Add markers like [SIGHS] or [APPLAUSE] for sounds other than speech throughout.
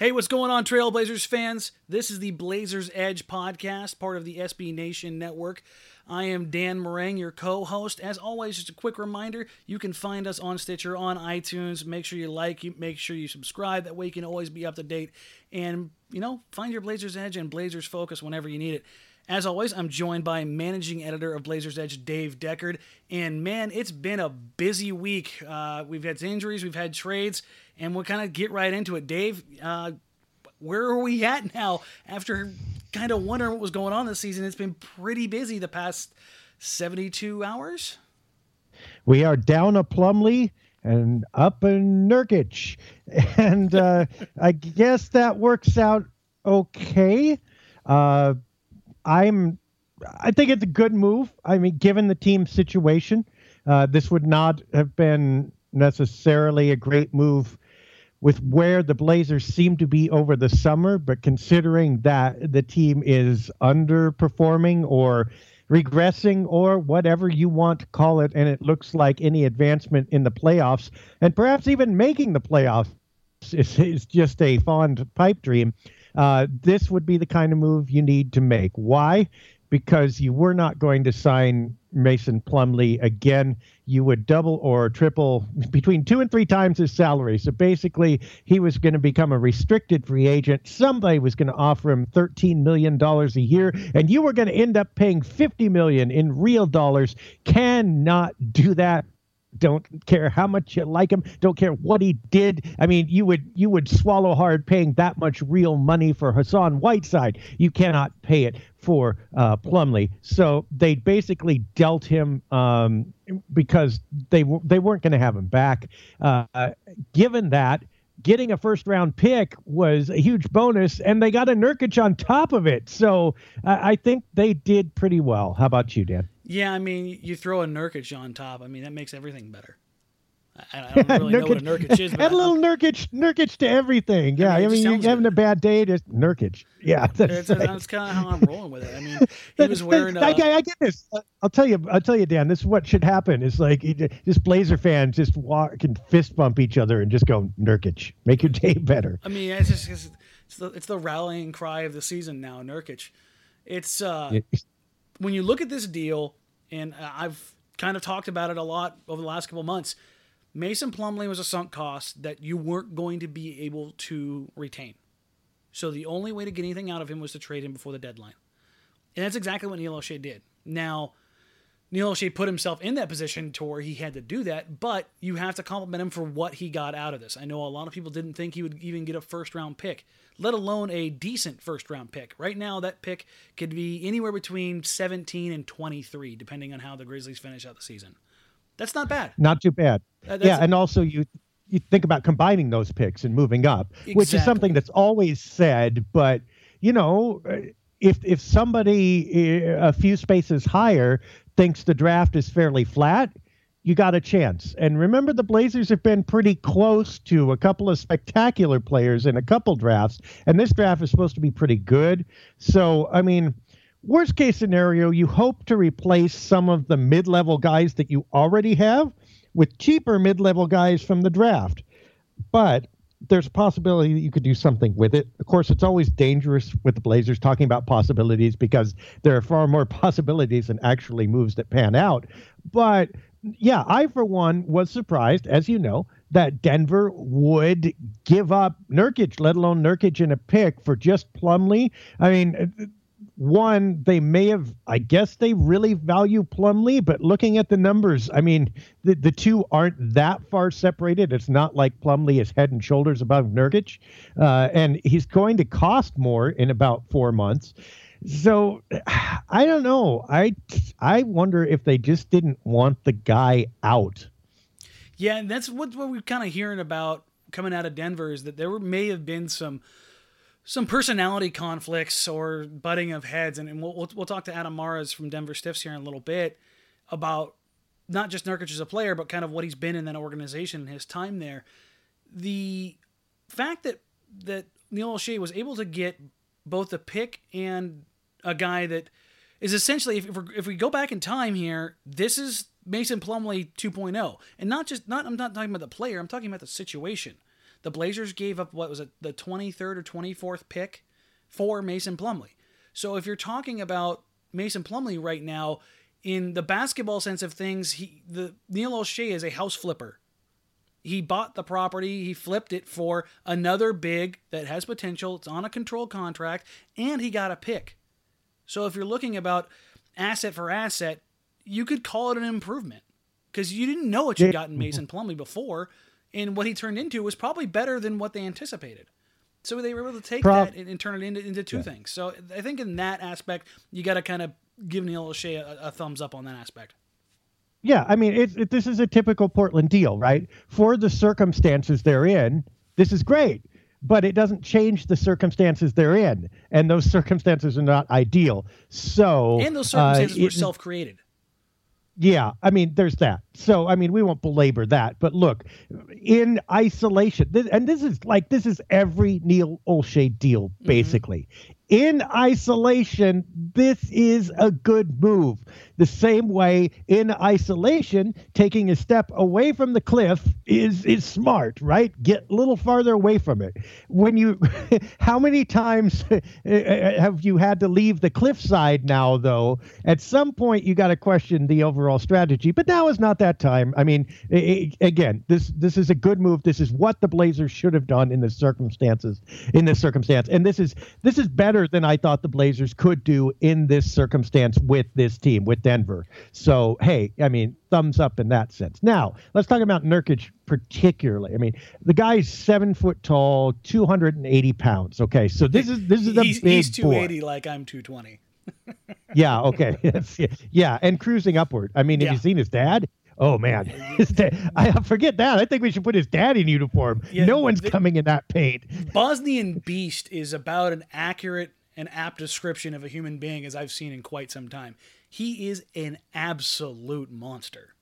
Hey, what's going on, Trailblazers fans? This is the Blazers Edge podcast, part of the SB Nation network. I am Dan Marang, your co host. As always, just a quick reminder you can find us on Stitcher, on iTunes. Make sure you like, make sure you subscribe. That way you can always be up to date and, you know, find your Blazers Edge and Blazers Focus whenever you need it. As always, I'm joined by managing editor of Blazers Edge, Dave Deckard. And man, it's been a busy week. Uh, we've had injuries, we've had trades, and we'll kind of get right into it. Dave, uh, where are we at now after kind of wondering what was going on this season? It's been pretty busy the past 72 hours. We are down a Plumlee and up a Nurkic. And uh, I guess that works out okay. Uh, I'm I think it's a good move. I mean, given the team situation, uh, this would not have been necessarily a great move with where the Blazers seem to be over the summer. But considering that the team is underperforming or regressing or whatever you want to call it, and it looks like any advancement in the playoffs and perhaps even making the playoffs is, is just a fond pipe dream. Uh, this would be the kind of move you need to make. Why? Because you were not going to sign Mason Plumlee again. You would double or triple [LAUGHS] between two and three times his salary. So basically, he was going to become a restricted free agent. Somebody was going to offer him $13 million a year, and you were going to end up paying 50 million in real dollars. Cannot do that don't care how much you like him don't care what he did i mean you would you would swallow hard paying that much real money for hassan whiteside you cannot pay it for uh, plumlee so they basically dealt him um, because they they weren't going to have him back uh, given that getting a first round pick was a huge bonus, and they got a Nurkic on top of it. So uh, I think they did pretty well. How about you, Dan? Yeah, I mean, you throw a Nurkic on top. I mean, that makes everything better. I, I don't [LAUGHS] really know what a Nurkic is. But [LAUGHS] add a little Nurkic, Nurkic to everything. Yeah, I mean, I mean you're good. having a bad day, just Nurkic. Yeah, [LAUGHS] that's, that's, that's kind of how I'm rolling with it. I mean, he was wearing. Uh, I, I, get this. I'll tell you. I'll tell you, Dan. This is what should happen. It's like just Blazer fans just walk and fist bump each other and just go Nurkic. Make your day better. I mean, it's just it's, it's the, it's the rallying cry of the season now. Nurkic. It's uh, when you look at this deal and uh, I've kind of talked about it a lot over the last couple months. Mason Plumlee was a sunk cost that you weren't going to be able to retain. So the only way to get anything out of him was to trade him before the deadline. And that's exactly what Neil Olshey did. Now, Neil Olshey put himself in that position to where he had to do that, but you have to compliment him for what he got out of this. I know a lot of people didn't think he would even get a first round pick let alone a decent first round pick. Right now, that pick could be anywhere between 17 and 23, depending on how the Grizzlies finish out the season. That's not bad. Not too bad. Uh, yeah, and also you you think about combining those picks and moving up, exactly. which is something that's always said, but you know, if if somebody eh, a few spaces higher thinks the draft is fairly flat, you got a chance. And remember, the Blazers have been pretty close to a couple of spectacular players in a couple drafts, and this draft is supposed to be pretty good. So, I mean, worst case scenario, you hope to replace some of the mid level guys that you already have with cheaper mid level guys from the draft. But there's a possibility that you could do something with it. Of course, it's always dangerous with the Blazers talking about possibilities because there are far more [LAUGHS] possibilities than actually moves that pan out. But yeah, I for one was surprised, as you know, that Denver would give up Nurkic, let alone Nurkic in a pick for just Plumlee. I mean, one, they may have, I guess they really value Plumlee, but looking at the numbers, I mean, the, the two aren't that far separated. It's not like Plumlee is head and shoulders above Nurkic, uh, and he's going to cost more in about four months. So [SIGHS] I don't know. I I wonder if they just didn't want the guy out. Yeah, and that's what what we're kind of hearing about coming out of Denver is that there may have been some some personality conflicts or butting of heads, and, and we'll, we'll, talk to Adam Mares from Denver Stiffs here in a little bit about not just Nurkic as a player, but kind of what he's been in that organization and his time there. The fact that that Neil Olshey was able to get both a pick and a guy that is essentially if, if, we go back in time here, this is Mason Plumlee 2.0, and not just not I'm not talking about the player, I'm talking about the situation. The Blazers gave up what was it, the 23rd or 24th pick for Mason Plumlee. So if you're talking about Mason Plumlee right now, in the basketball sense of things, he the Neil Olshey is a house flipper. He bought the property, he flipped it for another big that has potential. It's on a control contract, and he got a pick. So if you're looking about asset for asset, you could call it an improvement because you didn't know what you got in Mason Plumlee before, and what he turned into was probably better than what they anticipated. So they were able to take Pro- that and, and, turn it into, into two yeah. things. So I think in that aspect, you got to kind of give Neil Olshey a, a, thumbs up on that aspect. Yeah, I mean, it, it, this is a typical Portland deal, right? For the circumstances they're in, this is great, but it doesn't change the circumstances they're in, and those circumstances are not ideal. So, and those circumstances uh, were self-created. Yeah, I mean, there's that. So, I mean, we won't belabor that. But look, in isolation, and this is like this is every Neil Olshey deal, mm-hmm. basically. Mm-hmm in isolation, this is a good move. The same way in isolation, taking a step away from the cliff is is smart, right? Get a little farther away from it. When you, [LAUGHS] how many times [LAUGHS] have you had to leave the cliffside now? Though at some point you got to question the overall strategy. But now is not that time. I mean, it, again, this this is a good move. This is what the Blazers should have done in the circumstances. In this circumstance, and this is this is better than I thought the Blazers could do in this circumstance with this team, with Denver. So, hey, I mean, thumbs up in that sense. Now, let's talk about Nurkic particularly. I mean, the guy's seven foot tall, 280 pounds. Okay, so this is this is a he's, big he's 280 boy. like I'm 220. yeah. Okay. [LAUGHS] yeah, and cruising upward. I mean, yeah. have you seen his dad? Oh man, [LAUGHS] I forget that. I think we should put his dad in uniform. Yeah, no one's the, coming in that paint. Bosnian Beast is about an accurate and apt description of a human being as I've seen in quite some time. He is an absolute monster.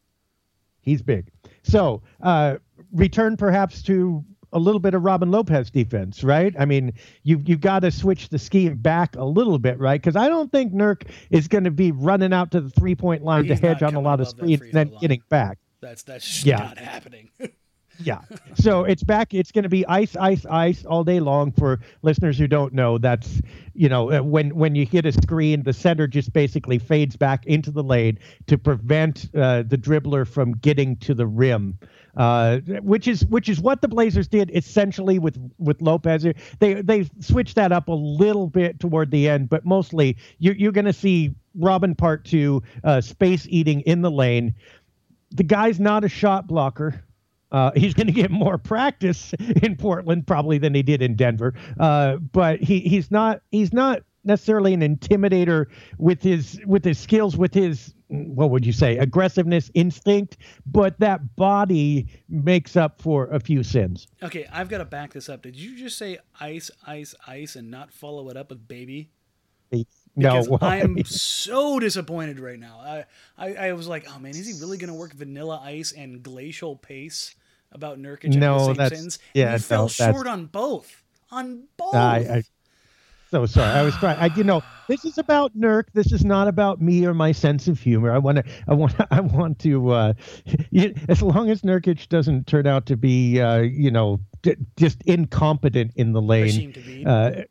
He's big. So, uh, return perhaps to a little bit of Robin Lopez defense, right? I mean, you've you've got to switch the scheme back a little bit, right? Because I don't think Nurk is going to be running out to the three point line He's to hedge on a lot of screens and then line. getting back. That's that's yeah. not happening. [LAUGHS] yeah. So it's back. It's going to be ice, ice, ice all day long. For listeners who don't know, that's you know uh, when when you hit a screen, the center just basically fades back into the lane to prevent uh, the dribbler from getting to the rim uh, which is which is what the Blazers did essentially with with Lopez. They they switched that up a little bit toward the end, but mostly you're you're going to see Robin part two uh, space eating in the lane. The guy's not a shot blocker. Uh, he's going to get more practice in Portland probably than he did in Denver. Uh, but he he's not he's not necessarily an intimidator with his with his skills with his what would you say aggressiveness instinct but that body makes up for a few sins okay i've got to back this up did you just say ice ice ice and not follow it up with baby because [LAUGHS] no, I'm so disappointed right now. I, I, I was like, oh man, is he really going to work Vanilla Ice and Glacial Pace about Nurkic no, and the Simpsons? Yeah, he fell no, short on both. On both. I, I, so sorry. I was trying. I, you know, [SIGHS] this is about Nurk. This is not about me or my sense of humor. I want to. I want. [LAUGHS] I want to. Uh, as long as Nurkic doesn't turn out to be, uh, you know, d- just incompetent in the lane. Uh,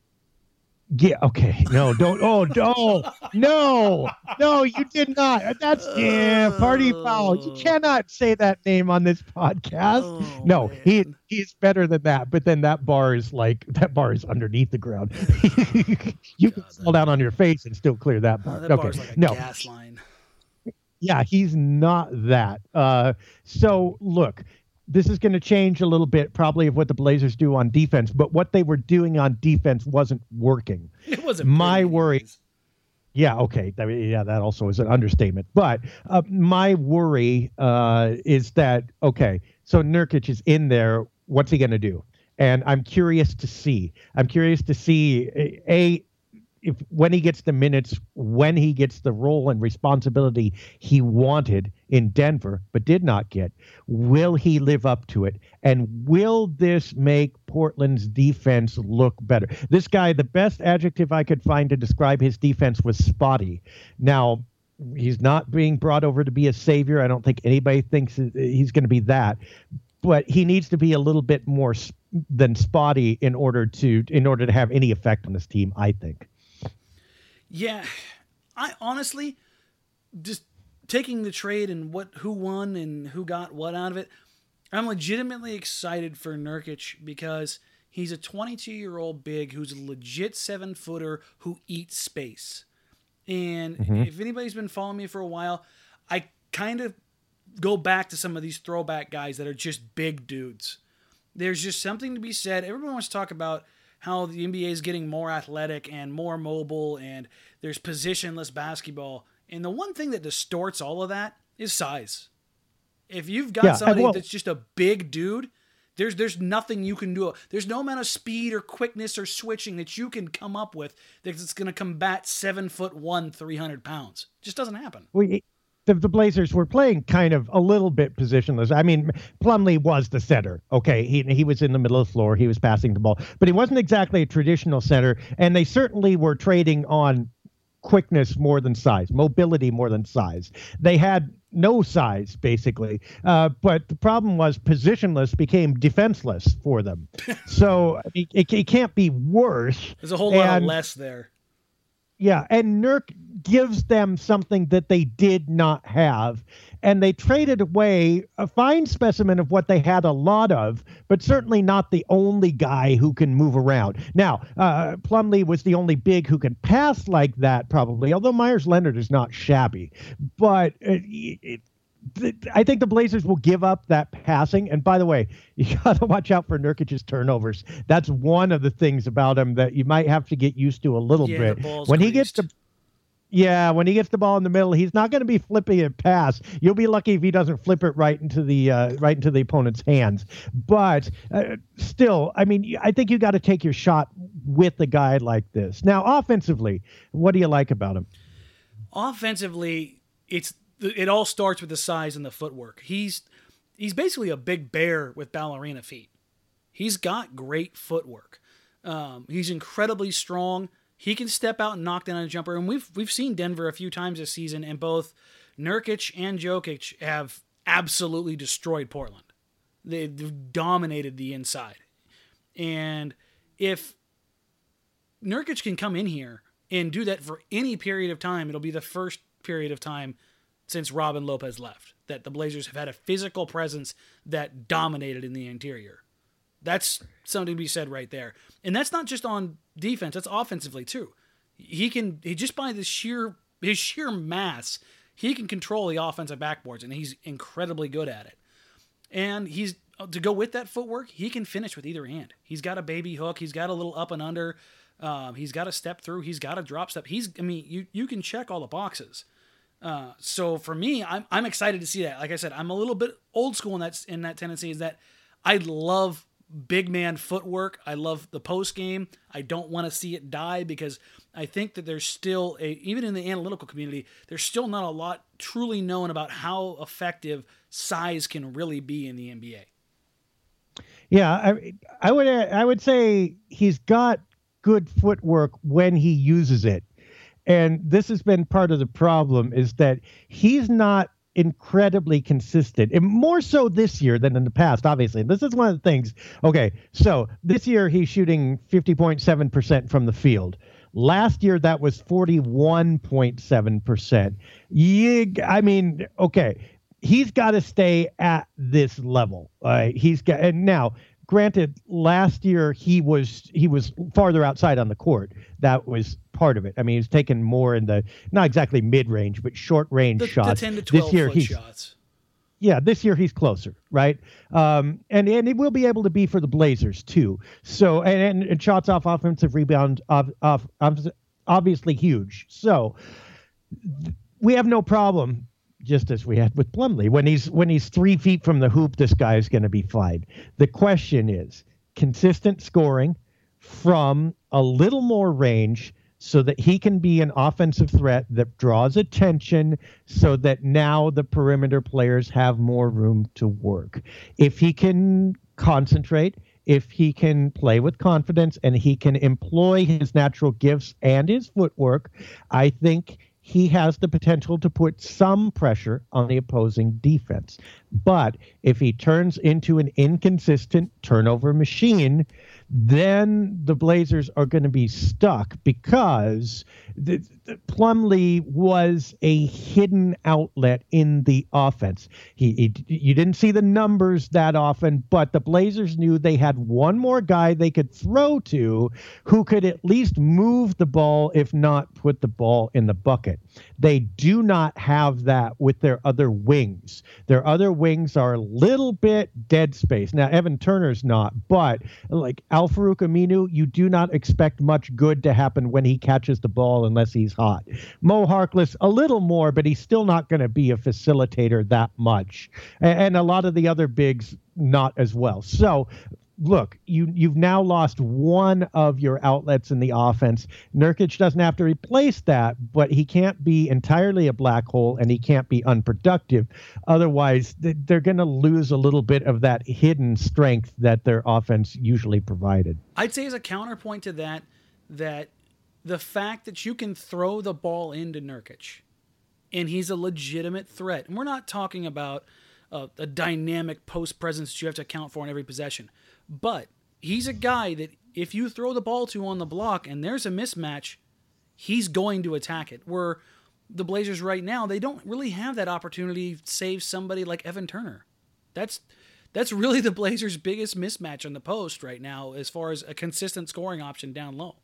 yeah. Okay. No. Don't. Oh. No. No. No. You did not. That's yeah. Party foul. You oh. cannot say that name on this podcast. Oh, no. Man. He he's better than that. But then that bar is like that bar is underneath the ground. [LAUGHS] you God, can fall down on your face and still clear that bar. that okay. Like no. Gas line. Yeah, he's not that. Uh, so look, this is going to change a little bit probably of what the Blazers do on defense, but what they were doing on defense wasn't working. [LAUGHS] It wasn't my worry. Yeah, okay. I mean, yeah, that also is an understatement. But uh, my worry uh, is that okay, so Nurkic is in there. What's he going to do? And I'm curious to see. I'm curious to see a if when he gets the minutes, when he gets the role and responsibility he wanted in Denver but did not get, will he live up to it? And will this make Portland's defense look better? This guy, the best adjective I could find to describe his defense was spotty. Now, he's not being brought over to be a savior. I don't think anybody thinks he's going to be that but he needs to be a little bit more than spotty in order to in order to have any effect on this team. I think. Yeah, I honestly just taking the trade and what who won and who got what out of it. I'm legitimately excited for Nurkic because he's a 22 year old big who's a legit seven footer who eats space. And mm-hmm. if anybody's been following me for a while, I kind of go back to some of these throwback guys that are just big dudes. There's just something to be said. Everyone wants to talk about how the NBA is getting more athletic and more mobile and there's positionless basketball. And the one thing that distorts all of that is size. If you've got yeah, somebody well, that's just a big dude, there's there's nothing you can do. There's no amount of speed or quickness or switching that you can come up with that's going to combat seven foot one, three hundred pounds. It just doesn't happen. We the, the Blazers were playing kind of a little bit positionless. I mean, Plumlee was the center. Okay, he he was in the middle of the floor. He was passing the ball, but he wasn't exactly a traditional center. And they certainly were trading on quickness more than size, mobility more than size. They had no size basically, uh, but the problem was positionless became defenseless for them. [LAUGHS] so it, it, it, can't be worse. There's a whole and, lot less there. Yeah, and Nurk gives them something that they did not have. And they traded away a fine specimen of what they had a lot of, but certainly not the only guy who can move around. Now, uh, Plumlee was the only big who can pass like that, probably, although Meyers Leonard is not shabby. But it, it, I think the Blazers will give up that passing. And by the way, [LAUGHS] you got to watch out for Nurkic's turnovers. That's one of the things about him that you might have to get used to a little yeah, bit. When he gets to yeah, when he gets the ball in the middle, he's not going to be flipping it past. You'll be lucky if he doesn't flip it right into the uh, right into the opponent's hands. But uh, still, I mean, I think you got to take your shot with a guy like this. Now, offensively, what do you like about him? Offensively, it's it all starts with the size and the footwork. He's he's basically a big bear with ballerina feet. He's got great footwork. Um, he's incredibly strong. He can step out and knock down a jumper, and we've we've seen Denver a few times this season, and both Nurkic and Jokic have absolutely destroyed Portland. They've dominated the inside, and if Nurkic can come in here and do that for any period of time, it'll be the first period of time since Robin Lopez left. That the Blazers have had a physical presence that dominated in the interior. That's something to be said right there. And that's not just on defense, that's offensively too. He can he just by the sheer his sheer mass, he can control the offensive backboards and he's incredibly good at it. And he's to go with that footwork, he can finish with either hand. He's got a baby hook, he's got a little up and under, um, he's got a step through, he's got a drop step. He's I mean, you you can check all the boxes. Uh, so for me, I'm I'm excited to see that. Like I said, I'm a little bit old school in that in that tendency is that I love big man footwork. I love the post game. I don't want to see it die because I think that there's still a even in the analytical community, there's still not a lot truly known about how effective size can really be in the NBA. Yeah, I, I would I would say he's got good footwork when he uses it and this has been part of the problem is that he's not incredibly consistent and more so this year than in the past obviously. This is one of the things okay so this year he's shooting 50.7% from the field. Last year that was 41.7% yeah, i mean okay he's got to stay at this level. Uh, he's got and now granted last year he was he was farther outside on the court. That was part of it. I mean he's taken more in the not exactly mid-range but short range the, shots. the 10 to 12 this year he's shots. yeah this year he's closer right? Um, and and he will be able to be for the blazers too. So and, and, and shots off offensive rebound off, off, obviously huge. So we have no problem just as we had with Plumlee. When he's when he's three feet from the hoop, this guy is going to be fine. The question is consistent scoring from a little more range so that he can be an offensive threat that draws attention so that now the perimeter players have more room to work. If he can concentrate, if he can play with confidence and he can employ his natural gifts and his footwork, I think he has the potential to put some pressure on the opposing defense. But if he turns into an inconsistent turnover machine, then the Blazers are going to be stuck because the, the Plumlee was a hidden outlet in the offense. He, he, you didn't see the numbers that often, but the Blazers knew they had one more guy they could throw to who could at least move the ball, if not put the ball in the bucket. They do not have that with their other wings. Their other wings are a little bit dead space. Now Evan Turner's not, but like Al Farouq Aminu, you do not expect much good to happen when he catches the ball unless he's hot. Mo Harkless, a little more, but he's still not going to be a facilitator that much. And, and a lot of the other bigs, not as well. So look, you you've now lost one of your outlets in the offense. Nurkic doesn't have to replace that, but he can't be entirely a black hole and he can't be unproductive. Otherwise, they're going to lose a little bit of that hidden strength that their offense usually provided. I'd say as a counterpoint to that that the fact that you can throw the ball into Nurkic and he's a legitimate threat. And we're not talking about a, a dynamic post presence that you have to account for in every possession but he's a guy that if you throw the ball to on the block and there's a mismatch, he's going to attack it. Where the Blazers right now, they don't really have that opportunity to save somebody like Evan Turner. That's that's really the Blazers' biggest mismatch on the post right now as far as a consistent scoring option down low.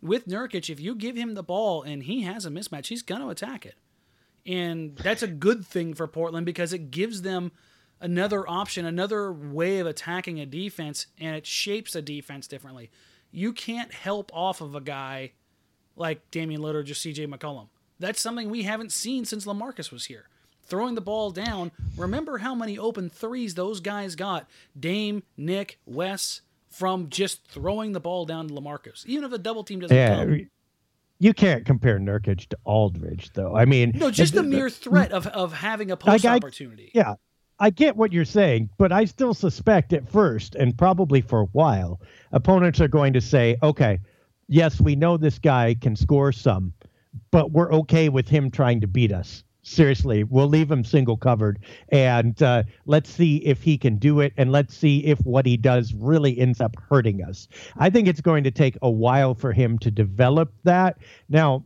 With Nurkic, if you give him the ball and he has a mismatch, he's going to attack it. And that's a good thing for Portland because it gives them – another option, another way of attacking a defense, and it shapes a defense differently. You can't help off of a guy like Damian Lillard or CJ McCollum. That's something we haven't seen since Lamarcus was here. Throwing the ball down, remember how many open threes those guys got Dame, Nick, Wes, from just throwing the ball down to Lamarcus, even if a double team doesn't yeah, come. You can't compare Nurkic to Aldridge, though. I mean, no, just the, the mere threat of, of having a post I, opportunity. Yeah, I get what you're saying, but I still suspect at first, and probably for a while, opponents are going to say, okay, yes, we know this guy can score some, but we're okay with him trying to beat us. Seriously, we'll leave him single covered and uh, let's see if he can do it and let's see if what he does really ends up hurting us. I think it's going to take a while for him to develop that. Now,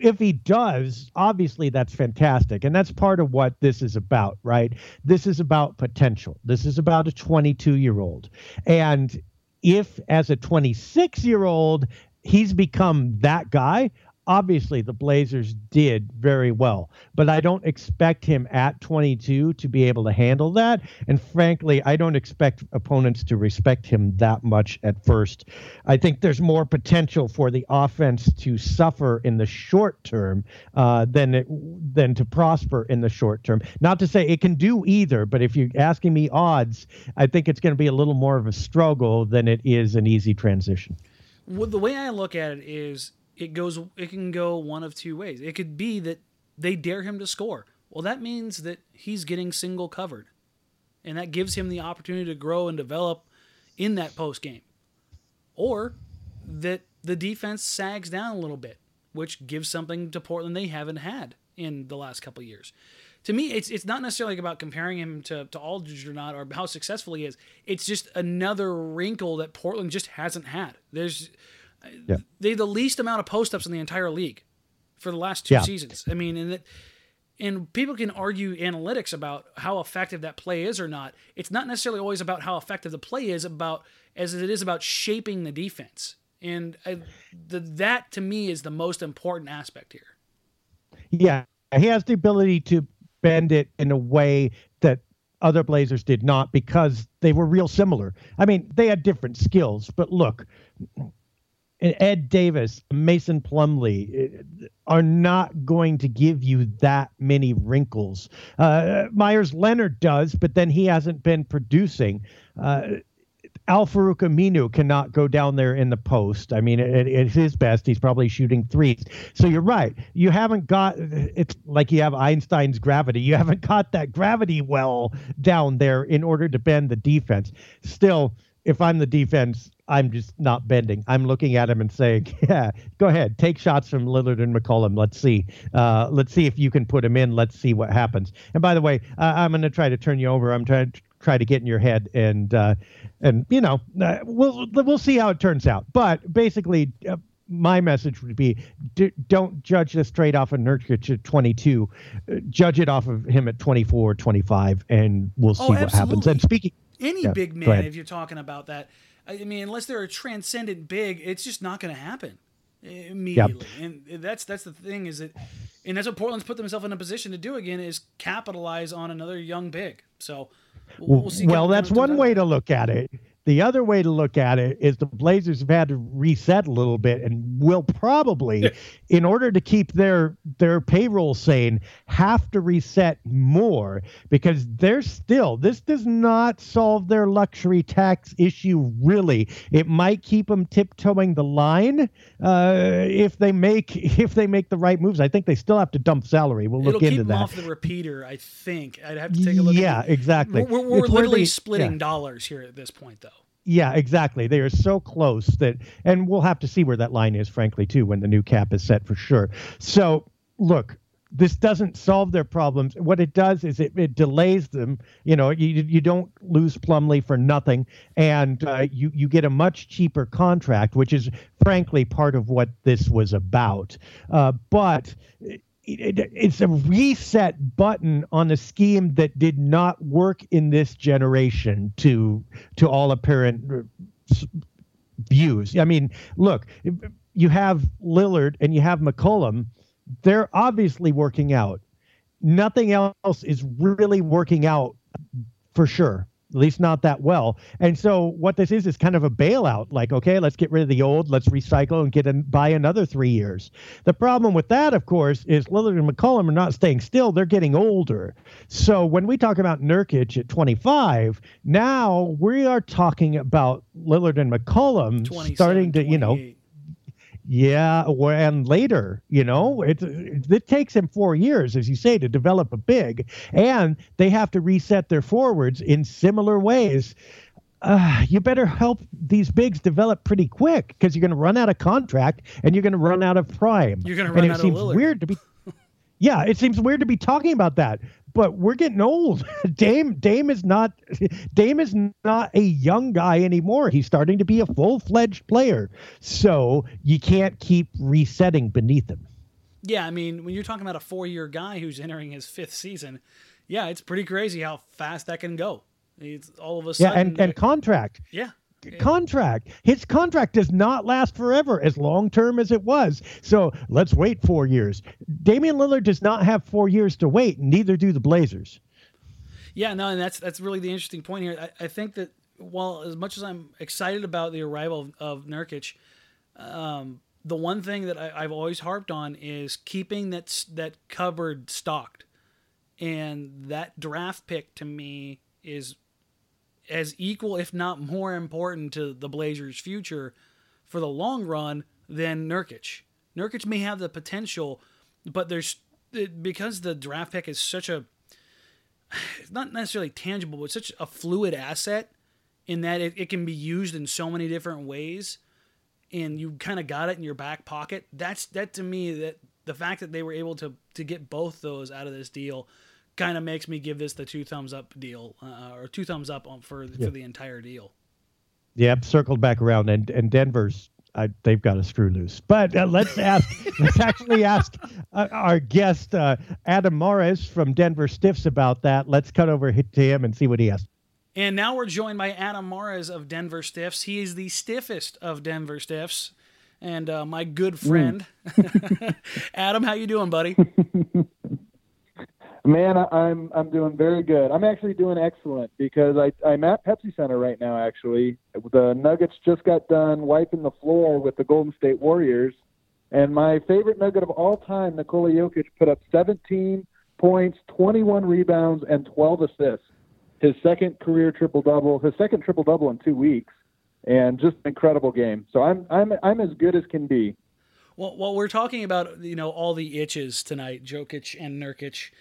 if he does, obviously that's fantastic. And that's part of what this is about, right? This is about potential. This is about a 22 year old. And if, as a 26 year old, he's become that guy, obviously the Blazers did very well, but I don't expect him at 22 to be able to handle that. And frankly, I don't expect opponents to respect him that much at first. I think there's more potential for the offense to suffer in the short term uh, than it, than to prosper in the short term. Not to say it can do either, but if you're asking me odds, I think it's going to be a little more of a struggle than it is an easy transition. Well, the way I look at it is it goes it can go one of two ways. It could be that they dare him to score. Well, that means that he's getting single covered. And that gives him the opportunity to grow and develop in that post game. Or that the defense sags down a little bit, which gives something to Portland they haven't had in the last couple years. To me, it's it's not necessarily about comparing him to, to Aldridge or not or how successful he is. It's just another wrinkle that Portland just hasn't had. There's yeah. They the least amount of post ups in the entire league for the last two yeah. seasons. I mean, and that, and people can argue analytics about how effective that play is or not. It's not necessarily always about how effective the play is about as it is about shaping the defense. And I, the, that to me is the most important aspect here. Yeah, he has the ability to bend it in a way that other Blazers did not because they were real similar. I mean, they had different skills, but look, Ed Davis, Mason Plumlee uh, are not going to give you that many wrinkles. Uh, Meyers Leonard does, but then he hasn't been producing. Uh, Al Farouq Aminu cannot go down there in the post. I mean, at, at his best, he's probably shooting threes. So you're right. You haven't got it's like you have Einstein's gravity. You haven't got that gravity well down there in order to bend the defense. Still, if I'm the defense, I'm just not bending. I'm looking at him and saying, [LAUGHS] "Yeah, go ahead, take shots from Lillard and McCollum. Let's see, uh, let's see if you can put him in. Let's see what happens." And by the way, uh, I'm going to try to turn you over. I'm trying to try to get in your head, and uh, and you know, uh, we'll we'll see how it turns out. But basically. Uh, my message would be d- don't judge this trade off of Nurkic at 22. Uh, judge it off of him at 24, 25, and we'll see oh, what happens. And speaking, any yeah, big man, if you're talking about that, I mean, unless they're a transcendent big, it's just not going to happen immediately. Yep. And that's that's the thing is that, and that's what Portland's put themselves in a position to do again is capitalize on another young big. So we'll, we'll see. Well, that's one way to look at it. The other way to look at it is the Blazers have had to reset a little bit and will probably, in order to keep their their payroll sane, have to reset more because they're still this does not solve their luxury tax issue really. It might keep them tiptoeing the line uh, if they make [LAUGHS] if they make the right moves. I think they still have to dump salary. We'll look It'll into keep that. off the repeater. I think I'd have to take a look. Yeah, exactly. We're, we're literally splitting yeah. dollars here at this point, though. Yeah, exactly. They are so close that, and we'll have to see where that line is, frankly, too, when the new cap is set for sure. So, look, this doesn't solve their problems. What it does is it, it delays them. You know, you you don't lose Plumlee for nothing, and uh, you you get a much cheaper contract, which is frankly part of what this was about. Uh, but it, it's a reset button on a scheme that did not work in this generation to to all apparent uh, views. I mean, look, you have Lillard and you have McCollum. They're obviously working out. Nothing else is really working out for sure at least not that well. And so what this is is kind of a bailout. Like, okay, let's get rid of the old, let's recycle and get and buy another three years. The problem with that, of course, is Lillard and McCollum are not staying still; they're getting older. So when we talk about Nurkic at 25, now we are talking about Lillard and McCollum starting to, you know yeah, and later, you know, it, it takes him four years, as you say, to develop a big, and they have to reset their forwards in similar ways. Uh, you better help these bigs develop pretty quick because you're going to run out of contract and you're going to run out of prime. You're going to run and out it seems of Lillard. weird to be. [LAUGHS] yeah, it seems weird to be talking about that but we're getting old. [LAUGHS] Dame Dame is not Dame is not a young guy anymore. He's starting to be a full-fledged player. So you can't keep resetting beneath him. Yeah, I mean, when you're talking about a 4-year guy who's entering his 5th season, yeah, it's pretty crazy how fast that can go. It's all of a sudden Yeah, and, and contract. Yeah contract. His contract does not last forever, as long term as it was. So let's wait four years. Damian Lillard does not have four years to wait. Neither do the Blazers. Yeah, no, and that's that's really the interesting point here. I, I think that while as much as I'm excited about the arrival of, of Nurkic, um, the one thing that I, have always harped on is keeping that that cupboard stocked, and that draft pick to me is as equal, if not more important to the Blazers' future for the long run than Nurkic. Nurkic may have the potential, but there's because the draft pick is such a it's [SIGHS] not necessarily tangible, but such a fluid asset in that it, it can be used in so many different ways and you kind of got it in your back pocket. That's that to me that the fact that they were able to to get both those out of this deal kind of makes me give this the two thumbs up deal uh, or two thumbs up on, for yeah. for the entire deal. Yep, circled back around, and and Denver's I, they've got a screw loose. But uh, let's ask, [LAUGHS] let's actually ask uh, our guest uh, Adam Mares from Denver Stiffs about that. Let's cut over to him and see what he has. And now we're joined by Adam Mares of Denver Stiffs. He is the stiffest of Denver Stiffs, and uh, my good friend. Mm. [LAUGHS] Adam, how you doing, buddy? [LAUGHS] Man, I, am I'm doing very good. I'm actually doing excellent because I I'm at Pepsi Center right now. Actually, the Nuggets just got done wiping the floor with the Golden State Warriors, and my favorite Nugget of all time, Nikola Jokic, put up 17 points, 21 rebounds, and 12 assists. His second career triple double, his second triple double in two weeks, and just an incredible game. So I'm I'm I'm as good as can be. Well, while we're talking about you know all the itches tonight, Jokic and Nurkic,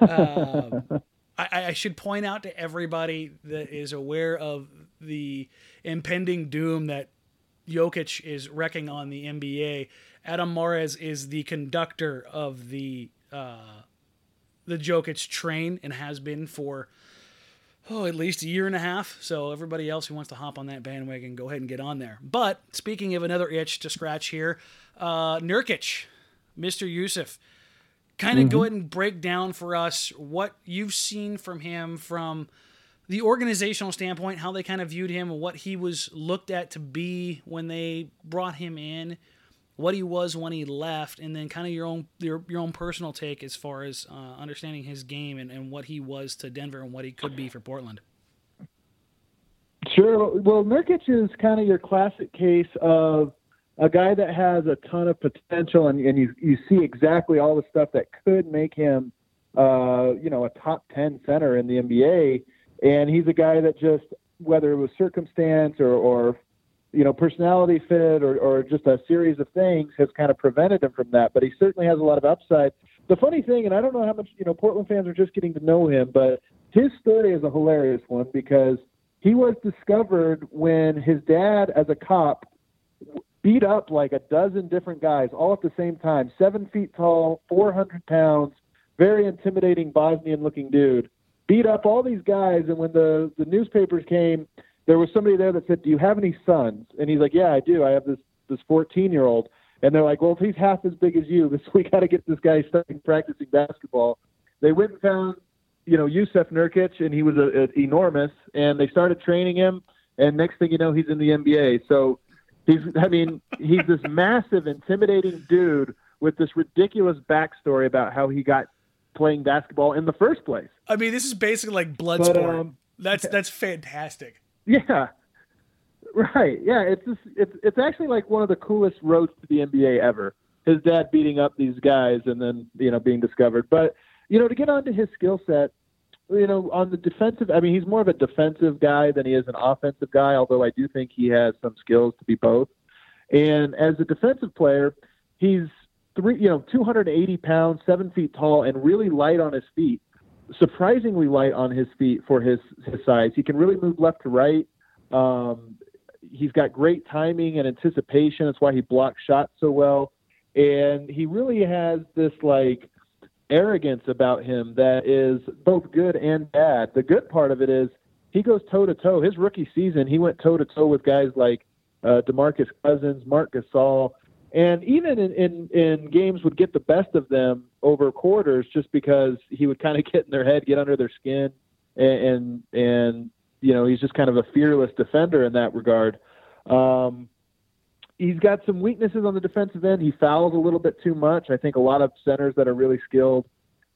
[LAUGHS] um, I, I, should point out to everybody that is aware of the impending doom that Jokic is wrecking on the NBA. Adam Mares is the conductor of the uh, the Jokic train and has been for oh at least a year and a half. So everybody else who wants to hop on that bandwagon, go ahead and get on there. But speaking of another itch to scratch here, uh, Nurkic, Mr. Yusuf, kind of mm-hmm. go ahead and break down for us what you've seen from him from the organizational standpoint, how they kind of viewed him, what he was looked at to be when they brought him in, what he was when he left, and then kind of your own your, your own personal take as far as uh, understanding his game and, and what he was to Denver and what he could be for Portland. Sure. Well, Nurkic is kind of your classic case of a guy that has a ton of potential, and, and you you see exactly all the stuff that could make him, uh, you know, a top ten center in the NBA and he's a guy that just whether it was circumstance or, or you know personality fit or, or just a series of things has kind of prevented him from that. But he certainly has a lot of upside. The funny thing, and I don't know how much you know Portland fans are just getting to know him, but his story is a hilarious one because he was discovered when his dad, as a cop, beat up like a dozen different guys all at the same time. Seven feet tall, 400 pounds, very intimidating Bosnian-looking dude beat up all these guys. And when the the newspapers came, there was somebody there that said, "Do you have any sons?" And he's like, "Yeah, I do. I have this this 14 year old." And they're like, "Well, if he's half as big as you, [LAUGHS] this we got to get this guy starting practicing basketball." They went and found, you know, Yusuf Nurkic, and he was a, a, enormous. And they started training him, and next thing you know, he's in the NBA. So he's, I mean, he's this massive, intimidating dude with this ridiculous backstory about how he got playing basketball in the first place. I mean, this is basically like blood but, sport. Um, that's that's fantastic. Yeah. Right. Yeah, it's just, it's it's actually like one of the coolest roads to the NBA ever. His dad beating up these guys and then, you know, being discovered. But, you know, to get onto his skill set, you know, on the defensive, I mean, he's more of a defensive guy than he is an offensive guy, although I do think he has some skills to be both. And as a defensive player, he's three, you know, 280 pounds, seven feet tall, and really light on his feet. Surprisingly light on his feet for his his size. He can really move left to right. Um, he's got great timing and anticipation. That's why he blocks shots so well. And he really has this like arrogance about him that is both good and bad. The good part of it is he goes toe to toe. His rookie season, he went toe to toe with guys like uh, DeMarcus Cousins, Marc Gasol, and even in, in in games would get the best of them over quarters just because he would kind of get in their head, get under their skin, and and, and you know he's just kind of a fearless defender in that regard. Um, he's got some weaknesses on the defensive end. He fouls a little bit too much. I think a lot of centers that are really skilled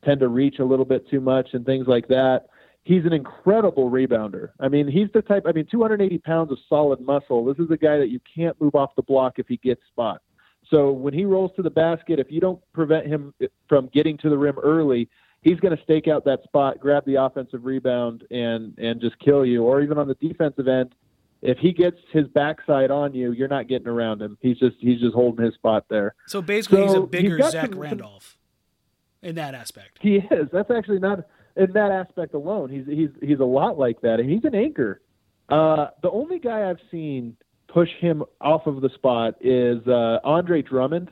tend to reach a little bit too much and things like that. He's an incredible rebounder. I mean, he's the type. I mean, 280 pounds of solid muscle. This is a guy that you can't move off the block if he gets spots. So when he rolls to the basket, if you don't prevent him from getting to the rim early, he's going to stake out that spot, grab the offensive rebound, and and just kill you. Or even on the defensive end, if he gets his backside on you, you're not getting around him. He's just he's just holding his spot there. So basically, so he's a bigger he's Zach some, Randolph in that aspect. He is. That's actually not in that aspect alone. He's he's he's a lot like that, and he's an anchor. Uh, the only guy I've seen push him off of the spot is uh, Andre Drummond.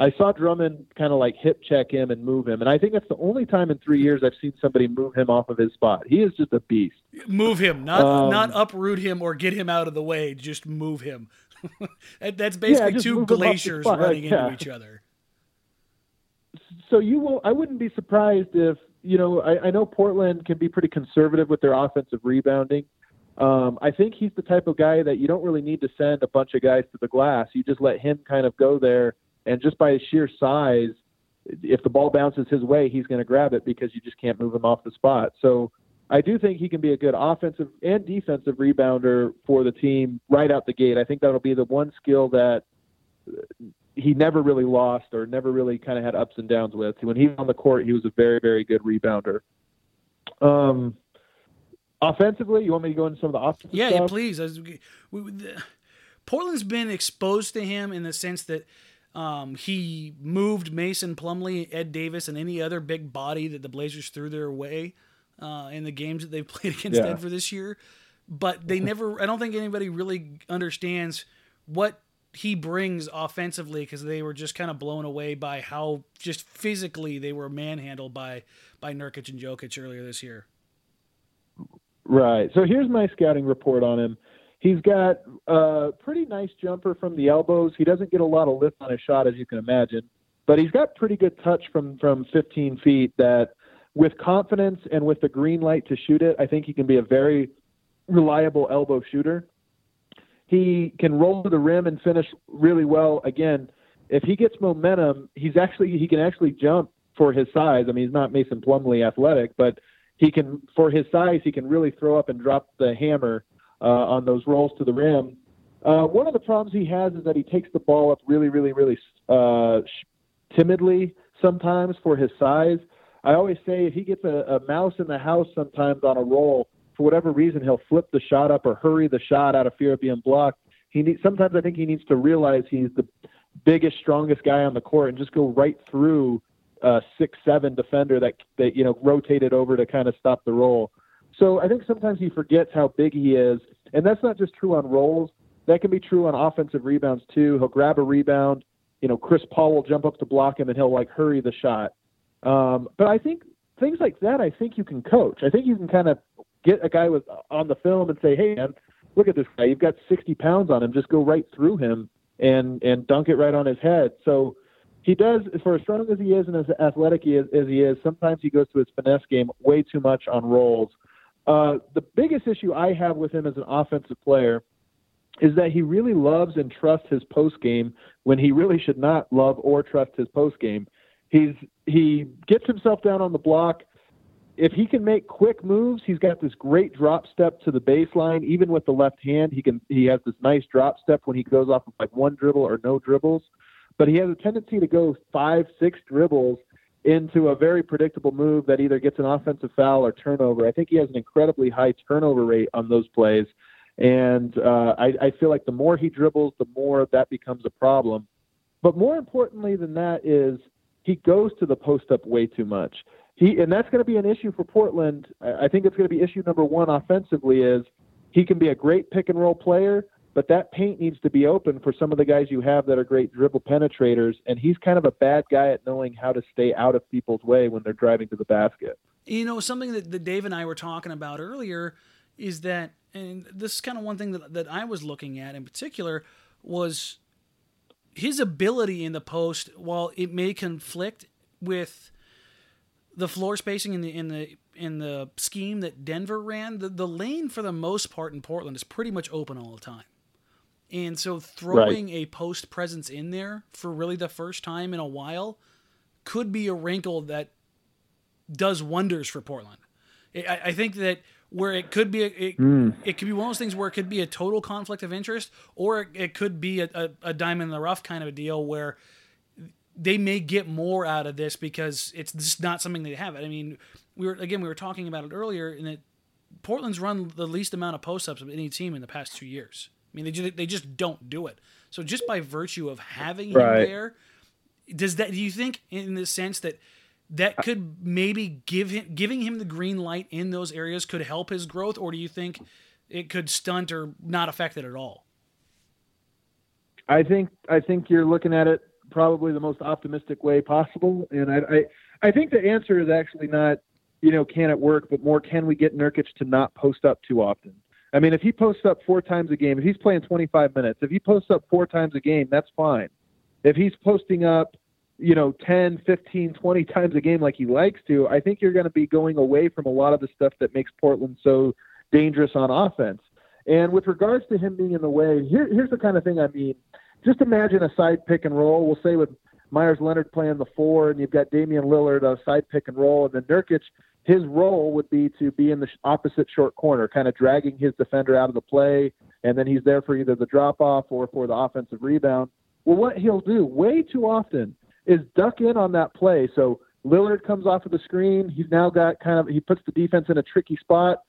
I saw Drummond kind of like hip check him and move him, and I think that's the only time in three years I've seen somebody move him off of his spot. He is just a beast. Move him, not um, not uproot him or get him out of the way. Just move him. [LAUGHS] that's basically yeah, two glaciers running yeah. into each other. So you will. I wouldn't be surprised if you know. I, I know Portland can be pretty conservative with their offensive rebounding. Um, I think he's the type of guy that you don't really need to send a bunch of guys to the glass. You just let him kind of go there, and just by his sheer size, if the ball bounces his way, he's going to grab it because you just can't move him off the spot. So I do think he can be a good offensive and defensive rebounder for the team right out the gate. I think that'll be the one skill that he never really lost or never really kind of had ups and downs with. When he was on the court, he was a very, very good rebounder. Um, Offensively, you want me to go into some of the offensive yeah, stuff? Yeah, please. We, we, the, Portland's been exposed to him in the sense that um, he moved Mason Plumlee, Ed Davis, and any other big body that the Blazers threw their way uh, in the games that they've [LAUGHS] played against yeah. Denver this year. but they [LAUGHS] never. I don't think anybody really understands what he brings offensively because they were just kind of blown away by how just physically they were manhandled by by Nurkic and Jokic earlier this year. Right. So here's my scouting report on him. He's got a pretty nice jumper from the elbows. He doesn't get a lot of lift on his shot, as you can imagine, but he's got pretty good touch from from 15 feet. That, with confidence and with the green light to shoot it, I think he can be a very reliable elbow shooter. He can roll to the rim and finish really well. Again, if he gets momentum, he's actually he can actually jump for his size. I mean, he's not Mason Plumlee athletic, but he can for his size he can really throw up and drop the hammer uh, on those rolls to the rim. Uh, one of the problems he has is that he takes the ball up really, really, really uh, timidly sometimes for his size. I always say if he gets a, a mouse in the house sometimes on a roll, for whatever reason, he'll flip the shot up or hurry the shot out of fear of being blocked. He needs, sometimes I think he needs to realize he's the biggest, strongest guy on the court and just go right through a six seven defender that that you know rotated over to kind of stop the roll. So I think sometimes he forgets how big he is, and that's not just true on rolls. That can be true on offensive rebounds too. He'll grab a rebound, you know, Chris Paul will jump up to block him, and he'll like hurry the shot. Um, but I think things like that, I think you can coach. I think you can kind of get a guy with on the film and say, "Hey, man, look at this guy. You've got 60 pounds on him. Just go right through him and and dunk it right on his head." So he does, for as strong as he is and as athletic as he is, sometimes he goes to his finesse game way too much on rolls. Uh, the biggest issue I have with him as an offensive player is that he really loves and trusts his post game when he really should not love or trust his post game. He's he gets himself down on the block. If he can make quick moves, he's got this great drop step to the baseline. Even with the left hand, he can he has this nice drop step when he goes off of like one dribble or no dribbles. But he has a tendency to go five, six dribbles into a very predictable move that either gets an offensive foul or turnover. I think he has an incredibly high turnover rate on those plays. And uh, I, I feel like the more he dribbles, the more that becomes a problem. But more importantly than that is he goes to the post up way too much. He and that's going to be an issue for Portland. I think it's going to be issue number one offensively is he can be a great pick and roll player, but that paint needs to be open for some of the guys you have that are great dribble penetrators. And he's kind of a bad guy at knowing how to stay out of people's way when they're driving to the basket. You know, something that, that Dave and I were talking about earlier is that, and this is kind of one thing that, that I was looking at in particular, was his ability in the post, while it may conflict with the floor spacing in the in the in the scheme that Denver ran, the, the lane for the most part in Portland is pretty much open all the time. And so throwing right. a post presence in there for really the first time in a while could be a wrinkle that does wonders for Portland. I, I think that where it could be a, it, mm. it could be one of those things where it could be a total conflict of interest or it could be a, a, a diamond in the rough kind of a deal where they may get more out of this because it's just not something they have. I mean, we were again we were talking about it earlier, and that Portland's run the least amount of post ups of any team in the past two years. I mean, they just, they just don't do it. So just by virtue of having right. him there, does that? Do you think, in the sense that that could maybe give him giving him the green light in those areas could help his growth, or do you think it could stunt or not affect it at all? I think I think you're looking at it probably the most optimistic way possible, and I I, I think the answer is actually not you know can it work, but more can we get Nurkic to not post up too often. I mean, if he posts up four times a game, if he's playing 25 minutes, if he posts up four times a game, that's fine. If he's posting up, you know, 10, 15, 20 times a game like he likes to, I think you're going to be going away from a lot of the stuff that makes Portland so dangerous on offense. And with regards to him being in the way, here, here's the kind of thing I mean. Just imagine a side pick and roll. We'll say with Meyers Leonard playing the four, and you've got Damian Lillard a side pick and roll, and then Nurkic his role would be to be in the opposite short corner, kind of dragging his defender out of the play, and then he's there for either the drop off or for the offensive rebound. Well, what he'll do way too often is duck in on that play. So Lillard comes off of the screen. He's now got kind of he puts the defense in a tricky spot.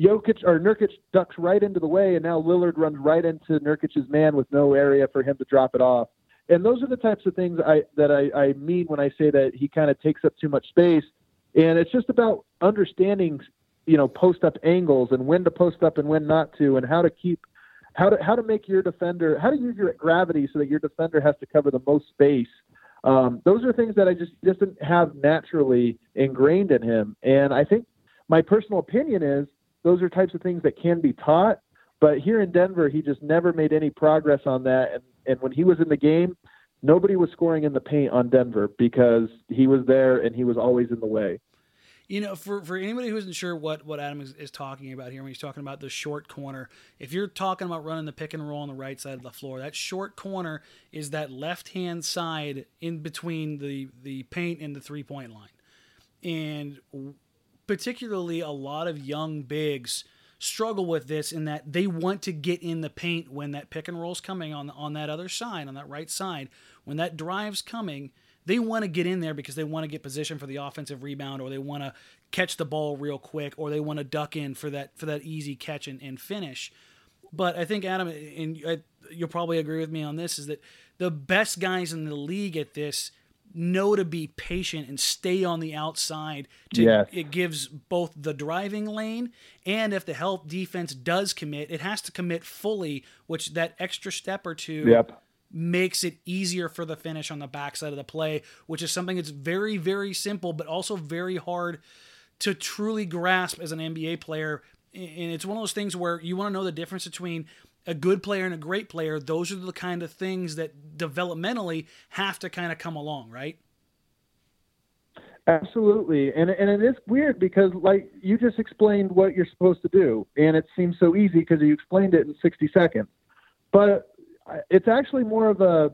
Jokic or Nurkic ducks right into the way, and now Lillard runs right into Nurkic's man with no area for him to drop it off. And those are the types of things I that I, I mean when I say that he kind of takes up too much space and it's just about understanding you know post up angles and when to post up and when not to, and how to keep how to how to make your defender how to use your gravity so that your defender has to cover the most space. Um, those are things that I just just didn't have naturally ingrained in him, and I think my personal opinion is those are types of things that can be taught. But here in Denver, he just never made any progress on that, and and when he was in the game, nobody was scoring in the paint on Denver because he was there and he was always in the way. You know, for, for anybody who isn't sure what, what Adam is, is talking about here when he's talking about the short corner, if you're talking about running the pick and roll on the right side of the floor, that short corner is that left hand side in between the, the paint and the three point line. And particularly a lot of young bigs struggle with this in that they want to get in the paint when that pick and roll's coming on on that other side, on that right side, when that drive's coming, they want to get in there because they want to get position for the offensive rebound or they want to catch the ball real quick or they want to duck in for that for that easy catch and, and finish. But I think Adam and you'll probably agree with me on this is that the best guys in the league at this know to be patient and stay on the outside. To, yes. It gives both the driving lane and if the help defense does commit, it has to commit fully, which that extra step or two yep makes it easier for the finish on the backside of the play, which is something that's very, very simple, but also very hard to truly grasp as an NBA player. And it's one of those things where you want to know the difference between a good player and a great player. Those are the kind of things that developmentally have to kind of come along, right? Absolutely. And and it is weird because like you just explained what you're supposed to do and it seems so easy because you explained it in 60 seconds. But it's actually more of a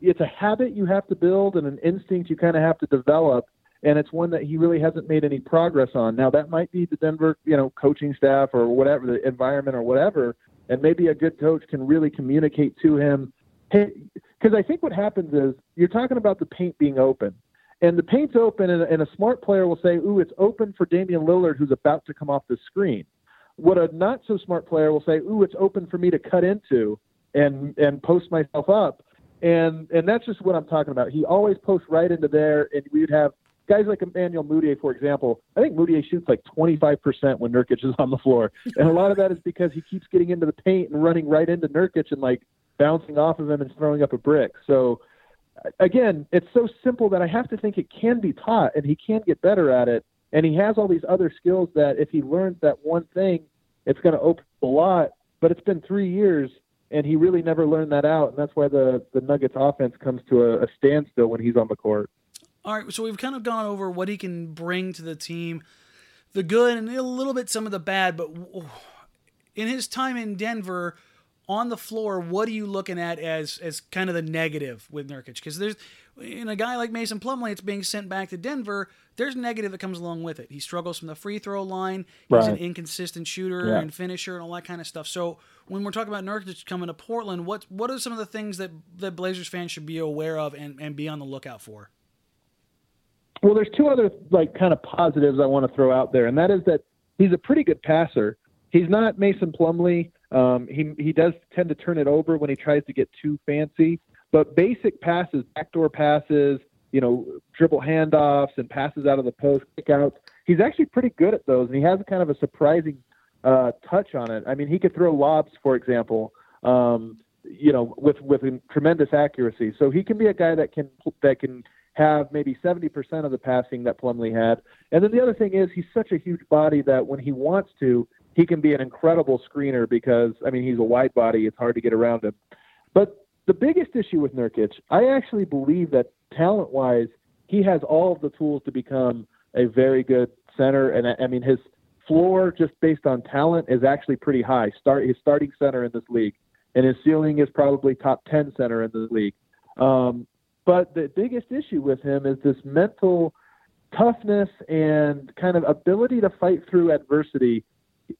it's a habit you have to build and an instinct you kind of have to develop and it's one that he really hasn't made any progress on. Now that might be the denver you know coaching staff or whatever the environment or whatever and maybe a good coach can really communicate to him hey because i think what happens is you're talking about the paint being open and the paint's open and, and a smart player will say ooh it's open for damian lillard who's about to come off the screen. What a not so smart player will say ooh it's open for me to cut into and and post myself up. And and that's just what I'm talking about. He always posts right into there, and we'd have guys like Emmanuel Mudiay, for example. I think Mudiay shoots like 25% when Nurkic is [LAUGHS] on the floor, and a lot of that is because he keeps getting into the paint and running right into Nurkic and like bouncing off of him and throwing up a brick. So again, it's so simple that I have to think it can be taught, and he can get better at it. And he has all these other skills that if he learns that one thing, it's going to open up a lot. But it's been three years, and he really never learned that out, and that's why the the Nuggets offense comes to a, a standstill when he's on the court. All right, so we've kind of gone over what he can bring to the team, the good and a little bit some of the bad. But in his time in Denver, on the floor, what are you looking at as as kind of the negative with Nurkic? Because there's in a guy like Mason Plumlee, it's being sent back to Denver. There's negative that comes along with it. He struggles from the free throw line. He's right. an inconsistent shooter yeah. and finisher and all that kind of stuff. So when we're talking about Nurkic coming to Portland, what what are some of the things that that Blazers fans should be aware of and, and be on the lookout for? Well, there's two other like kind of positives I want to throw out there, and that is that he's a pretty good passer. He's not Mason Plumlee. Um, he he does tend to turn it over when he tries to get too fancy, but basic passes, backdoor passes, you know, dribble handoffs and passes out of the post, kickouts. He's actually pretty good at those, and he has kind of a surprising uh, touch on it. I mean, he could throw lobs, for example, um, you know, with with tremendous accuracy. So he can be a guy that can that can have maybe 70% of the passing that Plumlee had. And then the other thing is he's such a huge body that when he wants to, he can be an incredible screener because I mean he's a wide body. It's hard to get around him. But the biggest issue with Nurkic, I actually believe that talent-wise, he has all of the tools to become a very good center. And I mean his floor, just based on talent, is actually pretty high. Start his starting center in this league, and his ceiling is probably top ten center in the league. Um, but the biggest issue with him is this mental toughness and kind of ability to fight through adversity.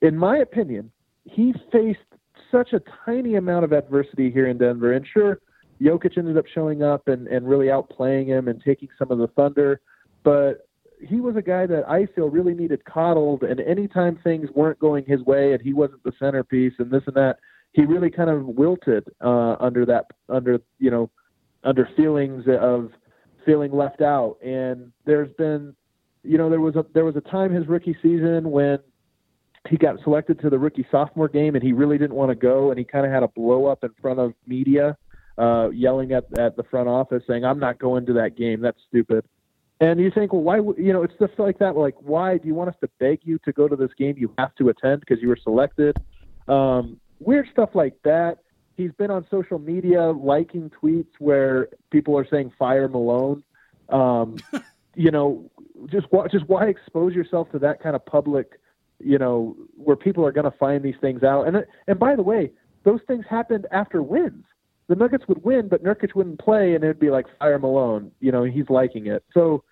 In my opinion, he faced such a tiny amount of adversity here in Denver. And sure, Jokic ended up showing up and, and really outplaying him and taking some of the thunder. But he was a guy that I feel really needed coddled. And anytime things weren't going his way and he wasn't the centerpiece and this and that, he really kind of wilted uh, under that, under you know, under feelings of feeling left out. And there's been, you know, there was a there was a time his rookie season when he got selected to the rookie sophomore game and he really didn't want to go and he kind of had a blow up in front of media uh, yelling at, at the front office saying i'm not going to that game. That's stupid. And you think well why you know it's stuff like that like why do you want us to beg you to go to this game? You have to attend because you were selected. Um, weird stuff like that. He's been on social media liking tweets where people are saying fire malone. Um, [LAUGHS] you know just just why expose yourself to that kind of public you know, where people are going to find these things out. And and by the way, those things happened after wins. The Nuggets would win, but Nurkic wouldn't play, and it'd be like fire Malone. You know, he's liking it. So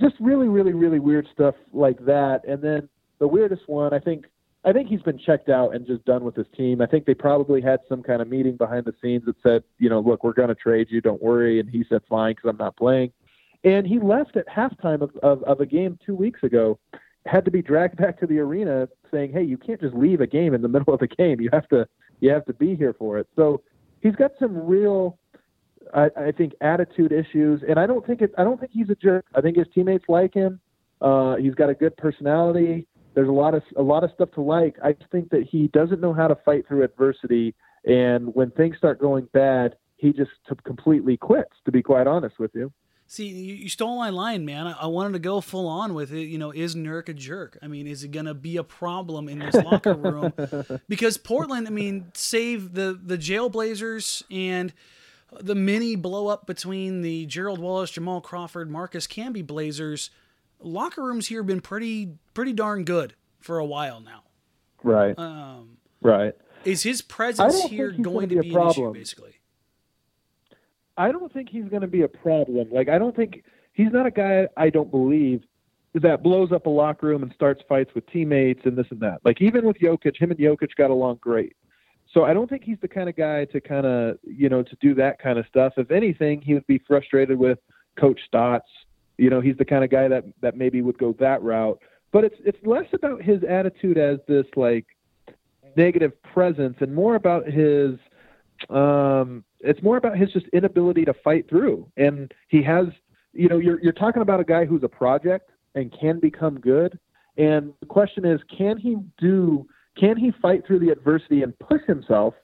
just really, really, really weird stuff like that. And then the weirdest one, I think, I think he's been checked out and just done with his team. I think they probably had some kind of meeting behind the scenes that said, you know, look, we're going to trade you, don't worry. And he said, fine, because I'm not playing. And he left at halftime of, of, of a game two weeks ago had to be dragged back to the arena saying, "Hey, you can't just leave a game in the [LAUGHS] middle of the game. You have to you have to be here for it." So he's got some real, I, I think, attitude issues, and I don't think it. I don't think he's a jerk. I think his teammates like him. Uh, he's got a good personality. There's a lot of a lot of stuff to like. I think that he doesn't know how to fight through adversity, and when things start going bad, he just completely quits. To be quite honest with you. See, you, you stole my line, man. I, I, wanted to go full on with it. You know, is Nurk a jerk? I mean, is it going to be a problem in this locker room? [LAUGHS] because Portland, I mean, save the the Jailblazers and the mini blow up between the Gerald Wallace, Jamal Crawford, Marcus Camby Blazers. Locker rooms here have been pretty pretty darn good for a while now. Right. Um, right. Is his presence here going to be, be an issue, basically? I don't think he's going to be a problem. Like I don't think he's not a guy. I don't believe that blows up a locker room and starts fights with teammates and this and that. Like even with Jokic, him and Jokic got along great. So I don't think he's the kind of guy to kind of you know to do that kind of stuff. If anything, he would be frustrated with Coach Stotts. You know, he's the kind of guy that that maybe would go that route. But it's it's less about his attitude as this like negative presence and more about his um it's more about his just inability to fight through. And he has, you know, you're you're talking about a guy who's a project and can become good. And the question is, can he do? Can he fight through the adversity and push himself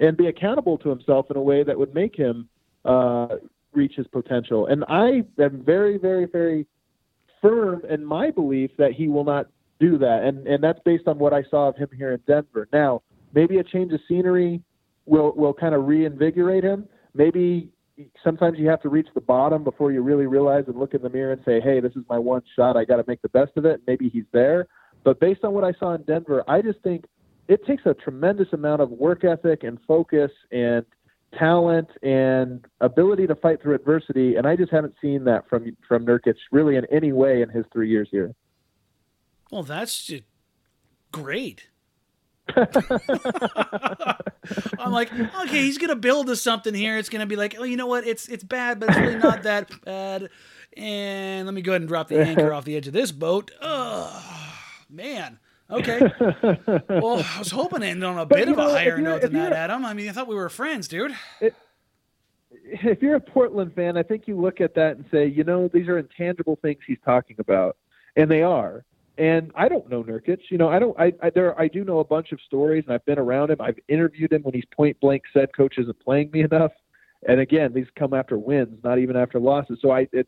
and be accountable to himself in a way that would make him uh, reach his potential? And I am very, very, very firm in my belief that he will not do that. And and that's based on what I saw of him here in Denver. Now, maybe a change of scenery will will kind of reinvigorate him. Maybe sometimes you have to reach the bottom before you really realize and look in the mirror and say, "Hey, this is my one shot. I got to make the best of it." Maybe he's there. But based on what I saw in Denver, I just think it takes a tremendous amount of work ethic and focus and talent and ability to fight through adversity, and I just haven't seen that from from Nurkic really in any way in his three years here. Well, that's great. [LAUGHS] I'm like, okay, he's gonna build us something here. It's gonna be like, oh, you know what? It's it's bad, but it's really not that [LAUGHS] bad. And let me go ahead and drop the anchor [LAUGHS] off the edge of this boat. Oh man. Okay. well, I was hoping to end on a bit of know, a higher note than that, Adam. I mean, I thought we were friends, dude. It, if you're a Portland fan, I think you look at that and say, you know, these are intangible things he's talking about, and they are. And I don't know Nurkic. You know, I don't. I, I there. I do know a bunch of stories, and I've been around him. I've interviewed him when he's point blank said, "Coach isn't playing me [LAUGHS] enough." And again, these come after wins, not even after losses. So I, it,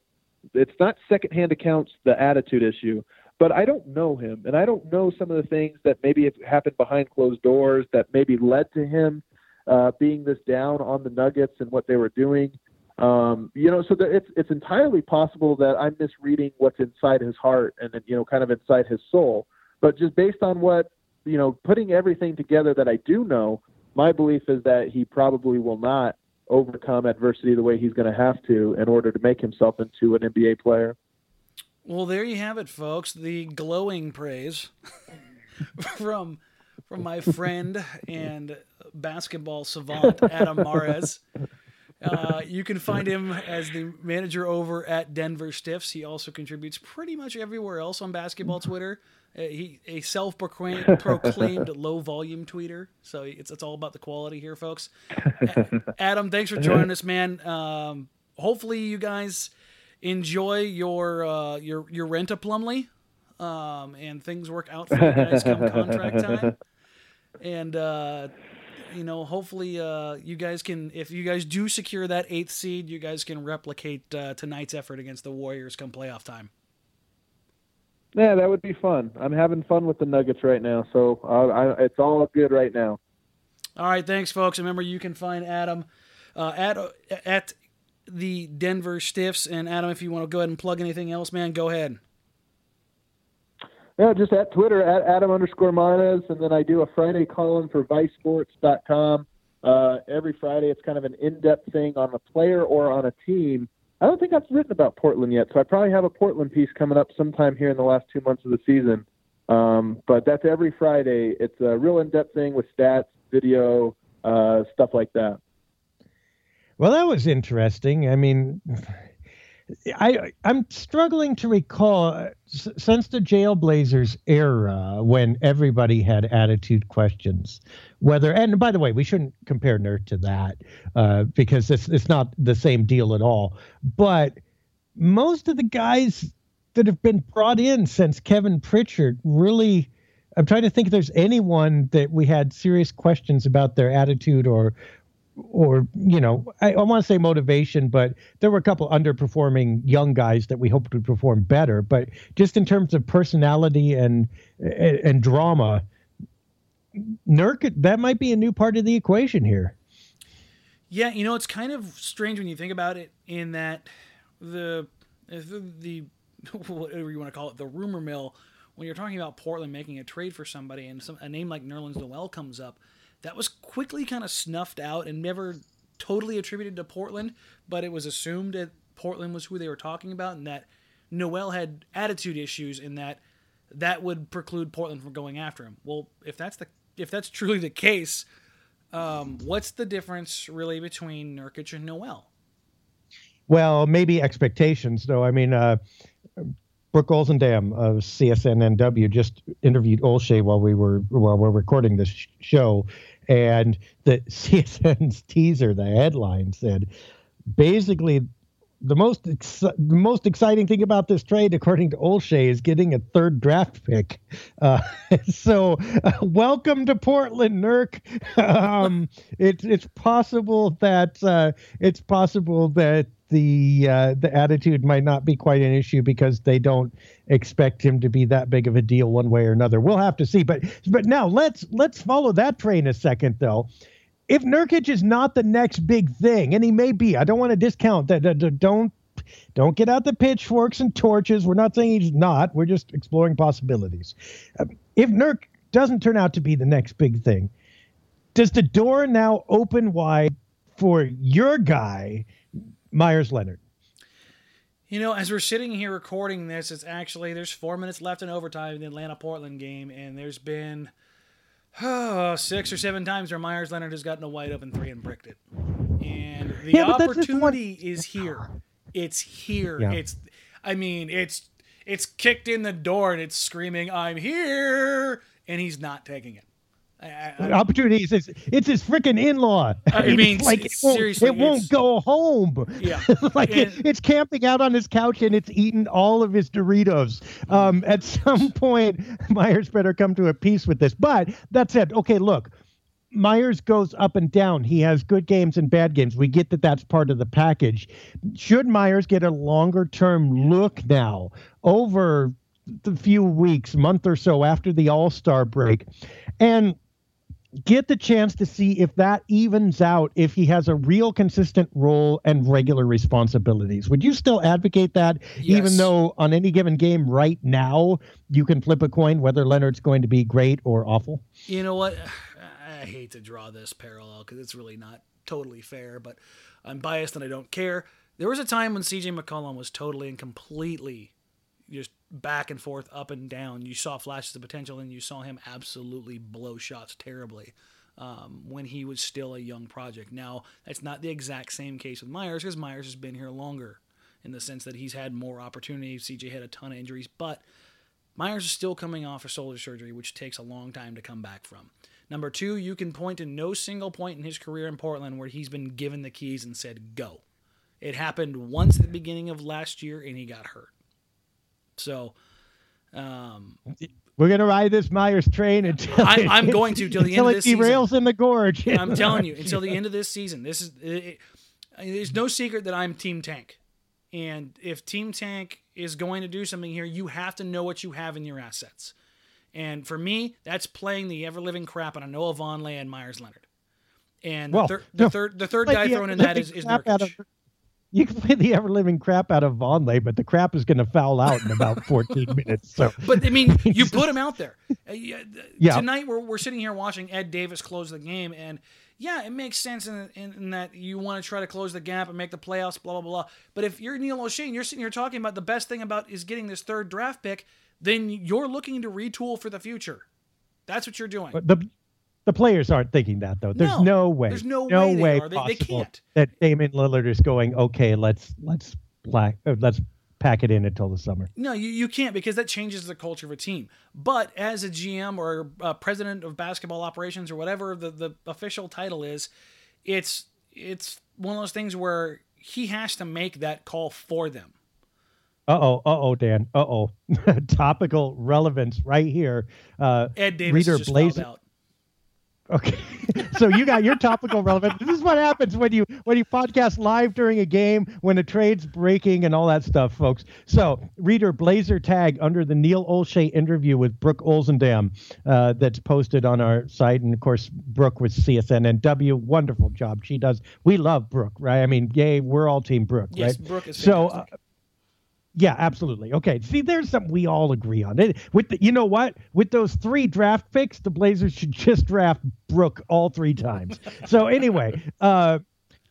it's not secondhand accounts the attitude issue, but I don't know him, and I don't know some of the things that maybe have happened behind closed doors that maybe led to him uh, being this down on the Nuggets and what they were doing. Um, you know, so that it's it's entirely possible that I'm misreading what's inside his heart and you know, kind of inside his soul. But just based on what you know, putting everything together that I do know, my belief is that he probably will not overcome adversity the way he's going to have to in order to make himself into an NBA player. Well, there you have it, folks. The glowing praise [LAUGHS] from from my friend and basketball savant Adam Mares. [LAUGHS] Uh, you can [LAUGHS] find him as the manager over at Denver Stiffs. He also contributes pretty much everywhere else on basketball Twitter. Uh, he a self-proclaimed [LAUGHS] low-volume tweeter, so it's it's all about the quality here, folks. [LAUGHS] Adam, thanks for joining us, man. Um, hopefully, you guys enjoy your uh, your your rent a Plumlee um, and things work out for you guys come contract time. And uh, you know, hopefully, uh, you guys can, if you guys do secure that eighth seed, you guys can replicate uh, tonight's effort against the Warriors come playoff time. Yeah, that would be fun. I'm having fun with the Nuggets right now, so uh, I, it's all good right now. All right, thanks, folks. Remember, you can find Adam uh, at at the Denver Stiffs. And Adam, if you want to go ahead and plug anything else, man, go ahead. Yeah, just at Twitter at Adam underscore Mares, and then I do a Friday column for ViceSports.com. Uh, every Friday, it's kind of an in-depth thing on a player or on a team. I don't think I've written about Portland yet, so I probably have a Portland piece coming up sometime here in the last two months of the season. Um, but that's every Friday. It's a real in-depth thing with stats, video, uh, stuff like that. Well, that was interesting. I mean, I I'm struggling to recall uh, since the Jailblazers era when everybody had attitude questions whether and by the way we shouldn't compare Nerd to that uh, because it's it's not the same deal at all. But most of the guys that have been brought in since Kevin Pritchard really. I'm trying to think if there's anyone that we had serious questions about their attitude or or you know, I, I want to say motivation, but there were a couple underperforming young guys that we hoped would perform better. But just in terms of personality and and, and drama, Nurk that might be a new part of the equation here. Yeah, you know, it's kind of strange when you think about it. In that the the, the [LAUGHS] whatever you want to call it, the rumor mill. When you're talking about Portland making a trade for somebody, and some, a name like Nerlens Noel comes up, that was quickly kind of snuffed out and never totally attributed to Portland, but it was assumed that Portland was who they were talking about and that Noel had attitude issues and that that would preclude Portland from going after him. Well, if that's the if that's truly the case, um, what's the difference really between Nurkic and Noel? Well, maybe expectations, though. I mean, uh, Brooke Olzendam of CSNNW just interviewed Olshey while we were while we're recording this show, and the [LAUGHS] CSN's teaser, the headline said, basically, the most ex- the most exciting thing about this trade, according to Olshey, is getting a third draft pick. Uh, [LAUGHS] so, uh, welcome to Portland, Nurk. [LAUGHS] Um, it's it's possible that uh, it's possible that the uh, the attitude might not be quite an issue because they don't expect him to be that big of a deal one way or another. We'll have to see. But but now let's let's follow that train a second though. If Nurkic is not the next big thing, and he may be, I don't want to discount that. Don't don't get out the pitchforks and torches. We're not saying he's not. We're just exploring possibilities. Uh, if Nurk doesn't turn out to be the next big thing, does the door now open wide for your guy Meyers Leonard. You know, as we're sitting here recording this, it's actually there's four minutes left in overtime in the Atlanta Portland game, and there's been oh, six or seven times where Meyers Leonard has gotten a wide open three and bricked it. And the yeah, opportunity is here. It's here. Yeah. It's I mean, it's it's kicked in the door and it's screaming, I'm here, and he's not taking it. I, I, opportunities. It's, it's his freaking in-law. I [LAUGHS] mean, like it won't, it won't go home. Yeah, [LAUGHS] like and, it, it's camping out on his couch and it's eating all of his Doritos. Um, at some [LAUGHS] point, Meyers better come to a peace with this. But that said, okay, look. Meyers goes up and down. He has good games and bad games. We get that that's part of the package. Should Meyers get a longer term look now over the few weeks, month or so after the All Star break? And get the chance to see if that evens out if he has a real consistent role and regular responsibilities. Would you still advocate that, yes. even though on any given game right now you can flip a coin whether Leonard's going to be great or awful? You know what? [SIGHS] I hate to draw this parallel because it's really not totally fair, but I'm biased and I don't care. There was a time when CJ McCollum was totally and completely just back and forth, up and down. You saw flashes of potential, and you saw him absolutely blow shots terribly um, when he was still a young project. Now, that's not the exact same case with Meyers because Meyers has been here longer in the sense that he's had more opportunities. CJ had a ton of injuries, but Meyers is still coming off a shoulder surgery, which takes a long time to come back from. Number two, you can point to no single point in his career in Portland where he's been given the keys and said, go. It happened once at the beginning of last year, and he got hurt. So Um, We're gonna ride this Meyers train until I, I'm going to till the end until of it this season. derails in the gorge. I'm telling you, [LAUGHS] until the end of this season, this is. It, it, there's no secret that I'm Team Tank, and if Team Tank is going to do something here, you have to know what you have in your assets. And for me, that's playing the ever living crap out of Noah Vonleh and Meyers Leonard. And Well, the, thir- the third, the third guy the thrown in that is, is, Nurkic. of- [LAUGHS] You can play the ever living crap out of Vonleh, but the crap is going to foul out in about [LAUGHS] 14 minutes. So But I mean, [LAUGHS] you put him out there. Uh, yeah. Tonight we're, we're sitting here watching Ed Davis close the game, and yeah, it makes sense in, in, in that you want to try to close the gap and make the playoffs, blah blah blah. But if you're Neil Olshey, and you're sitting here talking about the best thing about is getting this third draft pick, then you're looking to retool for the future. That's what you're doing. but the the players aren't thinking that though. There's No, no, way. there's no way they are. They- they possible can't. that Damian Lillard is going. Okay, let's let's black, uh, let's pack it in until the summer. No, you, you can't because that changes the culture of a team. But as a GM or uh president of basketball operations or whatever the, the official title is, it's it's one of those things where he has to make that call for them. Uh oh, uh oh, Dan. Uh oh. [LAUGHS] Topical relevance right here. Uh, Ed Davis Reader just Blazer- out. Okay, [LAUGHS] so you got your topical relevant. This is what happens when you when you podcast live during a game when the trade's breaking and all that stuff, folks. So reader Blazer tag under the Neil Olshey interview with Brooke Olzendam uh, that's posted on our site, and of course Brooke with CSNNW. Wonderful job she does. We love Brooke, right? I mean, yay, we're all Team Brooke, Yes, right? Brooke is So. Uh. Yeah, absolutely. Okay. See, there's something we all agree on. It, with the, you know what? With those three draft picks, the Blazers should just draft Brooke all three times. so anyway, [LAUGHS] uh,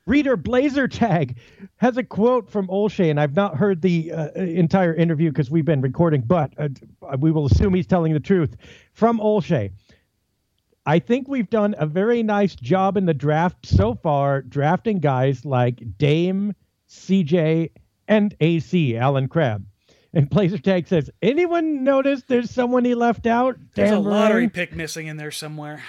reader Blazer Tag has a quote from Olshey, and I've not heard the uh, entire interview because we've been recording, but uh, we will assume he's telling the truth. From Olshey, I think we've done a very nice job in the draft so far, drafting guys like Dame, CJ, and AC, Allen Crabbe. And Blazer Tag says, anyone notice there's someone he left out? There's a Dan lottery pick missing in there somewhere.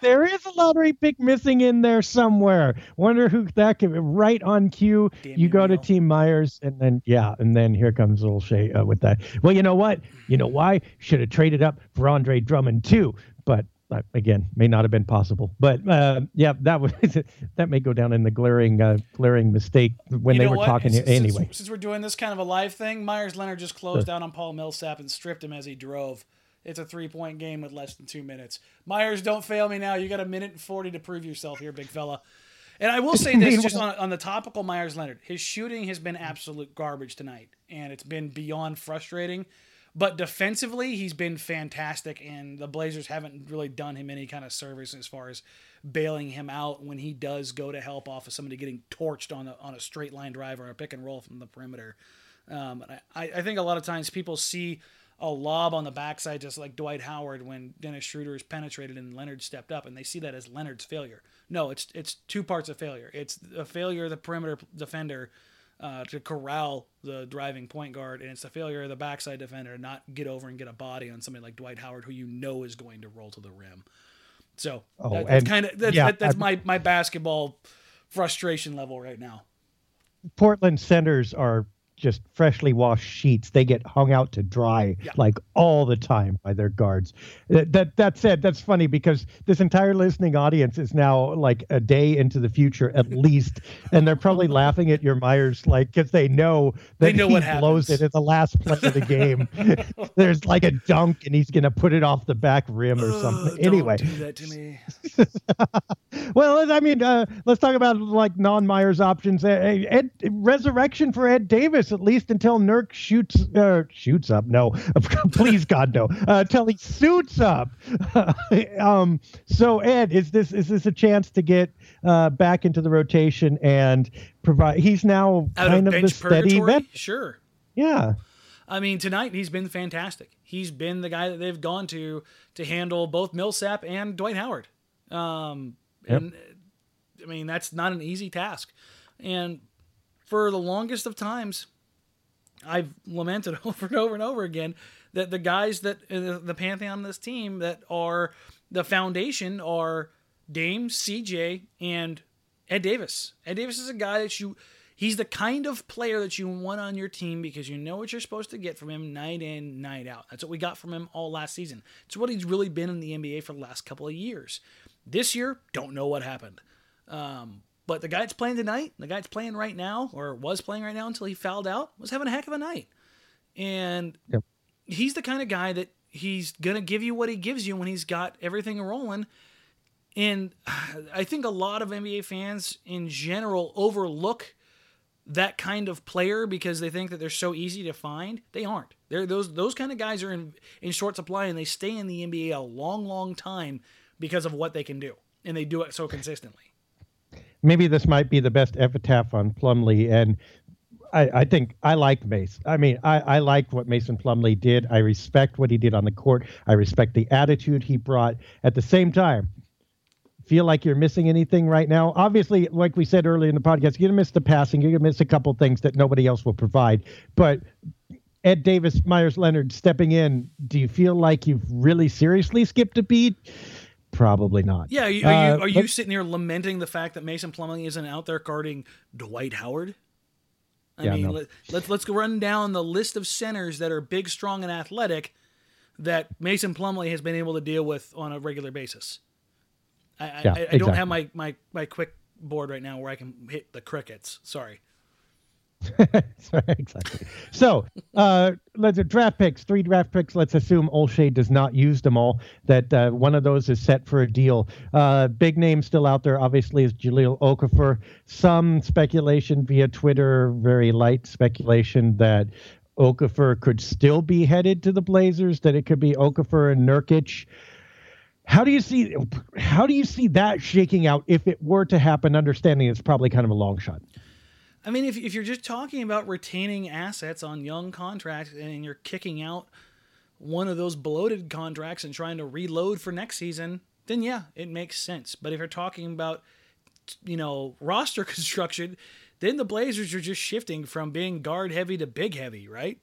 There is a lottery pick missing in there somewhere. Wonder who that could be. Right on cue, Damn you go to Team Meyers, and then yeah, and then here comes Olshey uh, with that. Well, you know what? You know why? Should have traded up for Andre Drummond too, but again, may not have been possible. But uh, yeah, that was [LAUGHS] that may go down in the glaring uh, glaring mistake when You they were what? talking Since- anyway. Since, since we're doing this kind of a live thing, Meyers Leonard just closed out on Paul Millsap and stripped him as he drove. It's a three point game with less than two minutes. Meyers, don't fail me now. You got a minute and 40 to prove yourself here, big fella. And I will [LAUGHS] say this just on, on the topical Meyers Leonard. His shooting has been absolute garbage tonight, and it's been beyond frustrating. But defensively, he's been fantastic, and the Blazers haven't really done him any kind of service as far as bailing him out when he does go to help off of somebody getting torched on a, on a straight line drive or a pick and roll from the perimeter. Um, I, I think a lot of times people see a lob on the backside, just like Dwight Howard when Dennis Schroeder has penetrated and Leonard stepped up, and they see that as Leonard's failure. No, it's it's two parts of failure. It's a failure of the perimeter defender uh, to corral the driving point guard, and it's the failure of the backside defender to not get over and get a body on somebody like Dwight Howard, who you know is going to roll to the rim. So Oh, that, that's kind of that's, yeah, that, that's I- my my basketball frustration level right now. Portland centers are just freshly washed sheets. They get hung out to dry Yeah. like all the time by their guards. That, that that said, that's funny because this entire listening audience is now like a day into the future at [LAUGHS] least, and they're probably laughing at your Meyers like because they know that They know he what blows happens. it at the last play of the game. [LAUGHS] [LAUGHS] There's like a dunk and he's gonna put it off the back rim or something. don't anyway, do that to me. well, I mean, uh, let's talk about like non-Meyers options. Uh, Ed, resurrection for Ed Davis, at least until Nurk shoots uh, shoots up. No, [LAUGHS] please God, no. Uh, until he suits up. [LAUGHS] um, so Ed, is this is this a chance to get uh, back into the rotation and provide? He's now Out kind of of the bench steady vet. sure. Yeah. I mean, tonight he's been fantastic. He's been the guy that they've gone to to handle both Millsap and Dwight Howard. Um, Yep. And I mean, that's not an easy task. And for the longest of times, I've lamented [LAUGHS] over and over and over again that the guys that uh, the pantheon this team that are the foundation are Dame, CJ, and Ed Davis. Ed Davis is a guy that you, He's the kind of player that you want on your team because you know what you're supposed to get from him night in, night out. That's what we got from him all last season. It's what he's really been in the NBA for the last couple of years. This year, don't know what happened. Um, but the guy that's playing tonight, the guy that's playing right now, or was playing right now until he fouled out, was having a heck of a night. And yep. he's the kind of guy that he's going to give you what he gives you when he's got everything rolling. And [SIGHS] I think a lot of NBA fans in general overlook that kind of player because they think that they're so easy to find. They aren't. They're those those kind of guys are in in short supply and they stay in the NBA a long, long time because of what they can do. And they do it so consistently. Maybe this might be the best epitaph on Plumlee and I, I think I like Mace. I mean, I, I liked what Mason Plumlee did. I respect what he did on the court. I respect the attitude he brought. At the same time, feel like you're missing anything right now? Obviously, like we said earlier in the podcast, you're gonna miss the passing. You're gonna miss a couple things that nobody else will provide. But Ed Davis, Meyers Leonard stepping in. Do you feel like you've really seriously skipped a beat? Probably not. Yeah, are you, are, uh, you, are you sitting here lamenting the fact that Mason Plumlee isn't out there guarding Dwight Howard? I yeah, mean, no. let, let's let's run down the list of centers that are big, strong, and athletic that Mason Plumlee has been able to deal with on a regular basis. I, yeah, I, I exactly. don't have my, my, my quick board right now where I can hit the crickets. Sorry. [LAUGHS] exactly. So, uh, let's draft picks, three draft picks. Let's assume Olshey does not use them all. That uh, one of those is set for a deal. Uh, big name still out there, obviously, is Jahlil Okafor. Some speculation via Twitter, very light speculation that Okafor could still be headed to the Blazers. That it could be Okafor and Nurkic. How do you see how do you see that shaking out if it were to happen? Understanding it's probably kind of a long shot. I mean, if, if you're just talking about retaining assets on young contracts and you're kicking out one of those bloated contracts and trying to reload for next season, then yeah, it makes sense. But if you're talking about, you know, roster [LAUGHS] construction, then the Blazers are just shifting from being guard heavy to big heavy, right?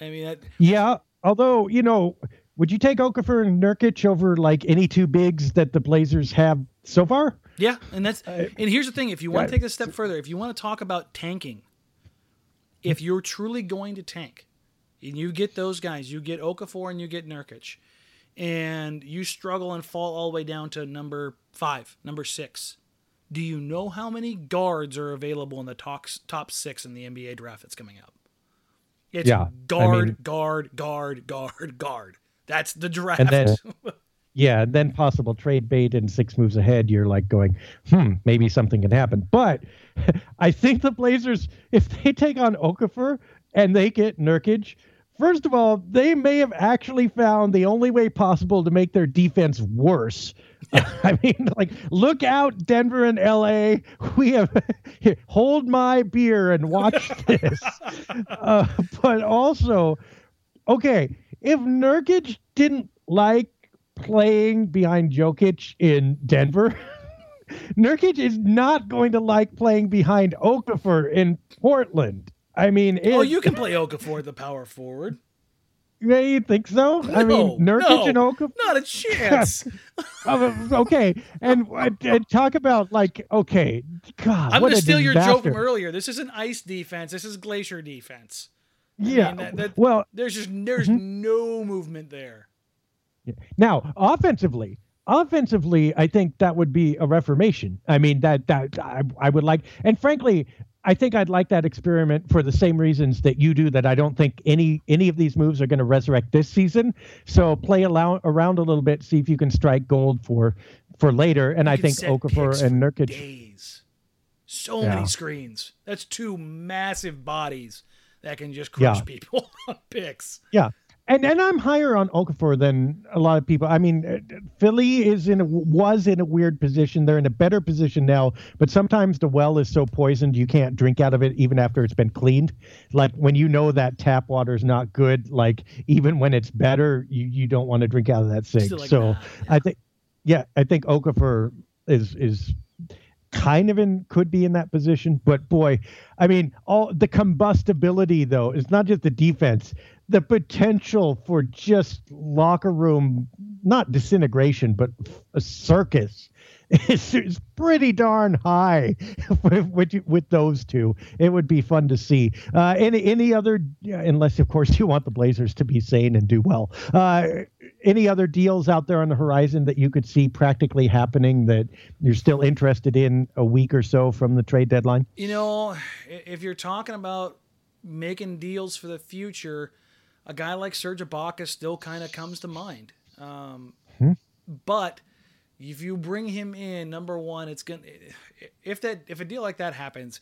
I mean, that... yeah. Although, you know, would you take Okafor and Nurkic over like any two bigs that the Blazers have so far? Yeah, and that's uh, and here's the thing: if you want to take a step further, if you want to talk about tanking, if you're truly going to tank, and you get those guys, you get Okafor and you get Nurkic, and you struggle and fall all the way down to number five, number six. Do you know how many guards are available in the top top six in the NBA draft that's coming up? It's yeah, guard, I mean, guard, guard, guard, guard. That's the draft. And then, [LAUGHS] yeah, and then possible trade bait and six moves ahead, you're like going, hmm, maybe something can happen. But [LAUGHS] I think the Blazers, if they take on Okafor and they get Nurkic, first of all, they may have actually found the only way possible to make their defense worse. [LAUGHS] I mean, like, look out, Denver and LA. We have [LAUGHS] here, hold my beer and watch this. uh, but also, okay, if Nurkic didn't like playing behind Jokic in Denver, [LAUGHS] Nurkic is not going to like playing behind Okafor in Portland. I mean, oh, you can play Okafor the power forward. Yeah, you think so? No, I mean, Nurkic no, and Okafor, not a chance. [LAUGHS] Oh, okay, and, and, talk about like, okay, God, I'm going to steal disaster. your joke from earlier. This is an ice defense. This is glacier defense. Yeah. Mean, that, that, well, there's just there's mm-hmm. no movement there. Yeah. Now, offensively, offensively, I think that would be a reformation. I mean, that that I, I would like, and frankly, I think I'd like that experiment for the same reasons that you do. That I don't think any any of these moves are going to resurrect this season. So play allow, around a little bit, see if you can strike gold for for later. And you I think Okafor and Nurkic. Days. So yeah. many screens. That's two massive bodies that can just crush yeah. people [LAUGHS] on picks. Yeah. And and I'm higher on Okafor than a lot of people. I mean, uh, Philly is in a, was in a weird position. They're in a better position now, but sometimes the well is so poisoned you can't drink out of it even after it's been cleaned. Like when you know that tap water is not good, like even when it's better, you, you don't want to drink out of that sink. Like so yeah. I think, yeah, I think Okafor is is kind of in could be in that position but boy i mean all the combustibility though is not just the defense the potential for just locker room not disintegration but a circus [LAUGHS] is, is pretty darn high [LAUGHS] with, with, with those two. It would be fun to see. Uh, any any other, unless of course [LAUGHS] you want the Blazers to be sane and do well. Uh, any other deals out there on the horizon that you could see practically happening that you're still interested in a week or so from the trade deadline? You know, if you're talking about making deals for the future, a guy like Serge Ibaka still kind of comes to mind. Um, hmm? But if you bring him in, number one, it's gonna if that if a deal like that happens,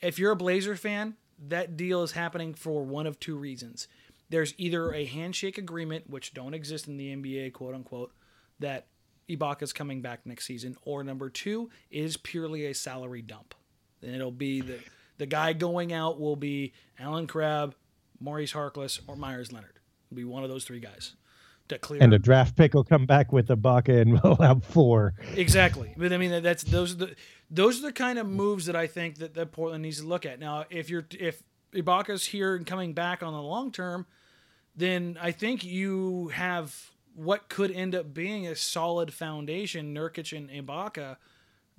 if you're a Blazer fan, that deal is happening for one of two reasons. There's either a handshake agreement, which don't exist in the NBA, quote unquote, that Ibaka's coming back next season, or number two is purely a salary dump. And it'll be the the guy going out will be Allen Crabbe, Maurice Harkless, or Meyers Leonard. It'll be one of those three guys to clear. And a draft pick will come back with Ibaka, and [LAUGHS] we'll have four. Exactly, but I mean that's those are the those are the kind of moves that I think that, that Portland needs to look at. Now, if you're if Ibaka's here and coming back on the long term, then I think you have what could end up being a solid foundation, Nurkic and Ibaka,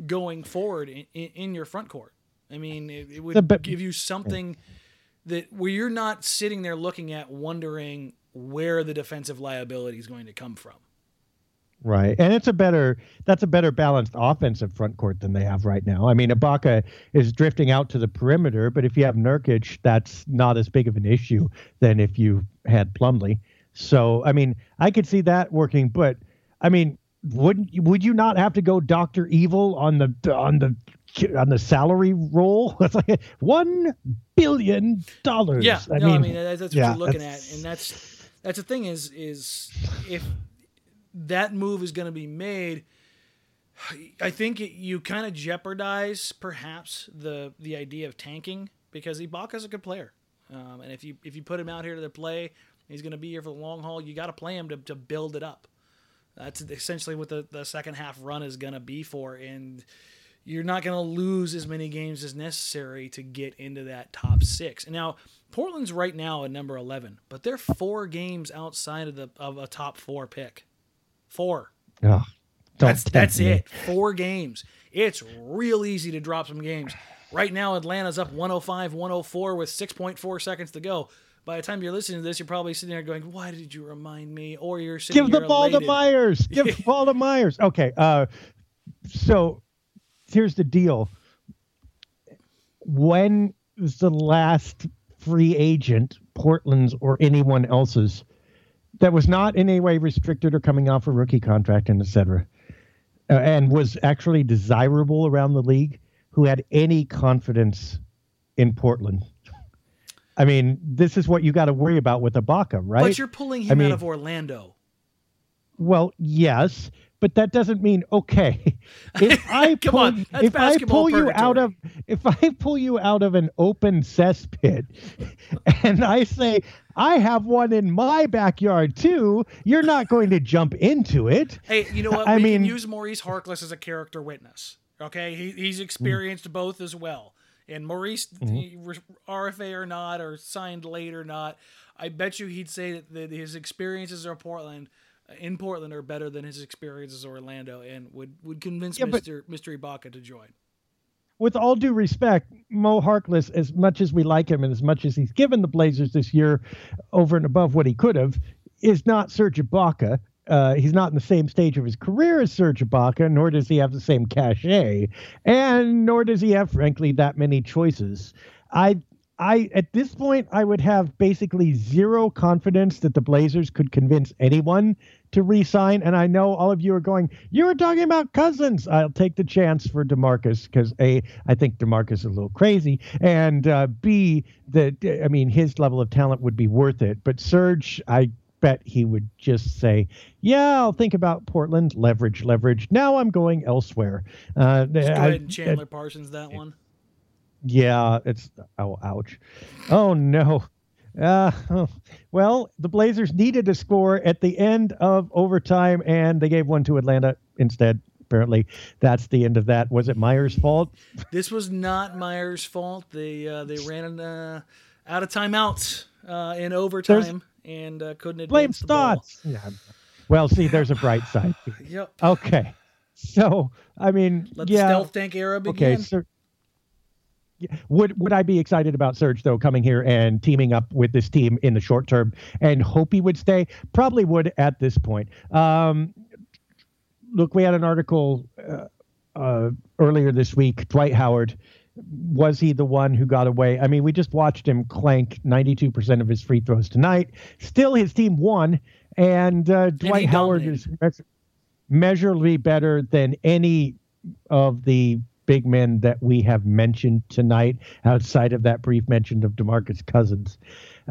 going forward in, in, in your front court. I mean, it, it would but, give you something that where you're not sitting there looking at wondering where the defensive liability is going to come from. Right. And it's a better that's a better balanced offensive front court than they have right now. I mean, Ibaka is drifting out to the perimeter, but if you have Nurkic, that's not as big of an issue than if you had Plumlee. So, I mean, I could see that working, but I mean, wouldn't would you not have to go Doctor Evil on the on the on the salary roll? [LAUGHS] It's like one billion dollars. Yeah, I no, mean, I mean that's, that's what yeah, you're looking at, and that's that's the thing is is if that move is going to be made, I think it, you kind of jeopardize perhaps the the idea of tanking because Ibaka's a good player, um, and if you if you put him out here to play, he's going to be here for the long haul. You got to play him to, to build it up. That's essentially what the, the second half run is going to be for, and you're not going to lose as many games as necessary to get into that top six. And now Portland's right now at number eleven, but they're four games outside of the of a top four pick. Four. Oh, that's that's me. it. Four games. It's real easy to drop some games. Right now, Atlanta's up 105 104 with 6.4 seconds to go. By the time you're listening to this, you're probably sitting there going, "Why did you remind me?" Or you're sitting give the ball elated. to Meyers. [LAUGHS] Give the ball to Meyers. Okay. Uh, so here's the deal. When was the last free agent, Portland's or anyone else's, that was not in any way restricted or coming off a rookie contract and etc. Uh, and was actually desirable around the league who had any confidence in Portland. [LAUGHS] I mean, this is what you got to worry about with Ibaka, right? But you're pulling him I mean, out of Orlando. Well, yes, but that doesn't mean okay. [LAUGHS] If I pull, on, if I pull you out of if I pull you out of an open cesspit [LAUGHS] and I say I have one in my backyard too, you're not going to jump into it. Hey, you know what? I we mean, use Maurice Harkless as a character witness. Okay, he, he's experienced mm-hmm. both as well. And Maurice, mm-hmm. RFA or not, or signed late or not, I bet you he'd say that, that his experiences in Portland in Portland are better than his experiences in Orlando and would, would convince yeah, Mr. Mr. Ibaka to join. With all due respect, Mo Harkless, as much as we like him and as much as he's given the Blazers this year over and above what he could have, is not Serge Ibaka. Uh, he's not in the same stage of his career as Serge Ibaka, nor does he have the same cachet, and nor does he have, frankly, that many choices. I I at this point I would have basically zero confidence that the Blazers could convince anyone to re-sign. And I know all of you are going, you were talking about Cousins. I'll take the chance for Demarcus because a I think Demarcus is a little crazy, and uh, b that I mean his level of talent would be worth it. But Serge, I bet he would just say, "Yeah, I'll think about Portland. Leverage, leverage. Now I'm going elsewhere." Uh, just go I, ahead and Chandler I, Parsons that [LAUGHS] one. Yeah, it's oh ouch. Oh no. Uh, oh. well, the Blazers needed a score at the end of overtime, and they gave one to Atlanta instead. Apparently, that's the end of that. Was it Meyers' fault? This was not Meyers' fault. They uh, they ran uh, out of timeouts uh, in overtime there's, and uh, couldn't advance blame Stotts. Yeah. Well, see, there's a bright side. [LAUGHS] yep. Okay. So I mean, Let yeah, the stealth tank era begin. okay. So, would would I be excited about Serge though coming here and teaming up with this team in the short term and hope he would stay? Probably would at this point. Um, look, we had an article uh, uh, earlier this week. Dwight Howard was he the one who got away? I mean, we just watched him clank 92% of his free throws tonight. Still, his team won, and uh, Dwight Howard is measurably better than any of the big men that we have mentioned tonight, outside of that brief mention of Demarcus Cousins.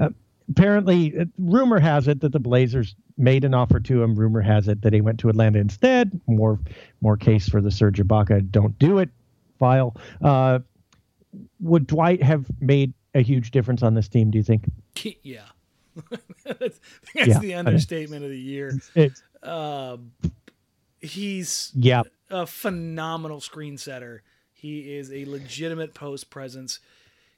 Uh, apparently, uh, rumor has it that the Blazers made an offer to him. Rumor has it that he went to Atlanta instead. More, more case for the Serge Ibaka. Don't do it. File. Uh, would Dwight have made a huge difference on this team? Do you think? Yeah, [LAUGHS] that's, that's Yeah. the understatement of the year. Um, he's yeah. A phenomenal screen setter. He is a legitimate post presence.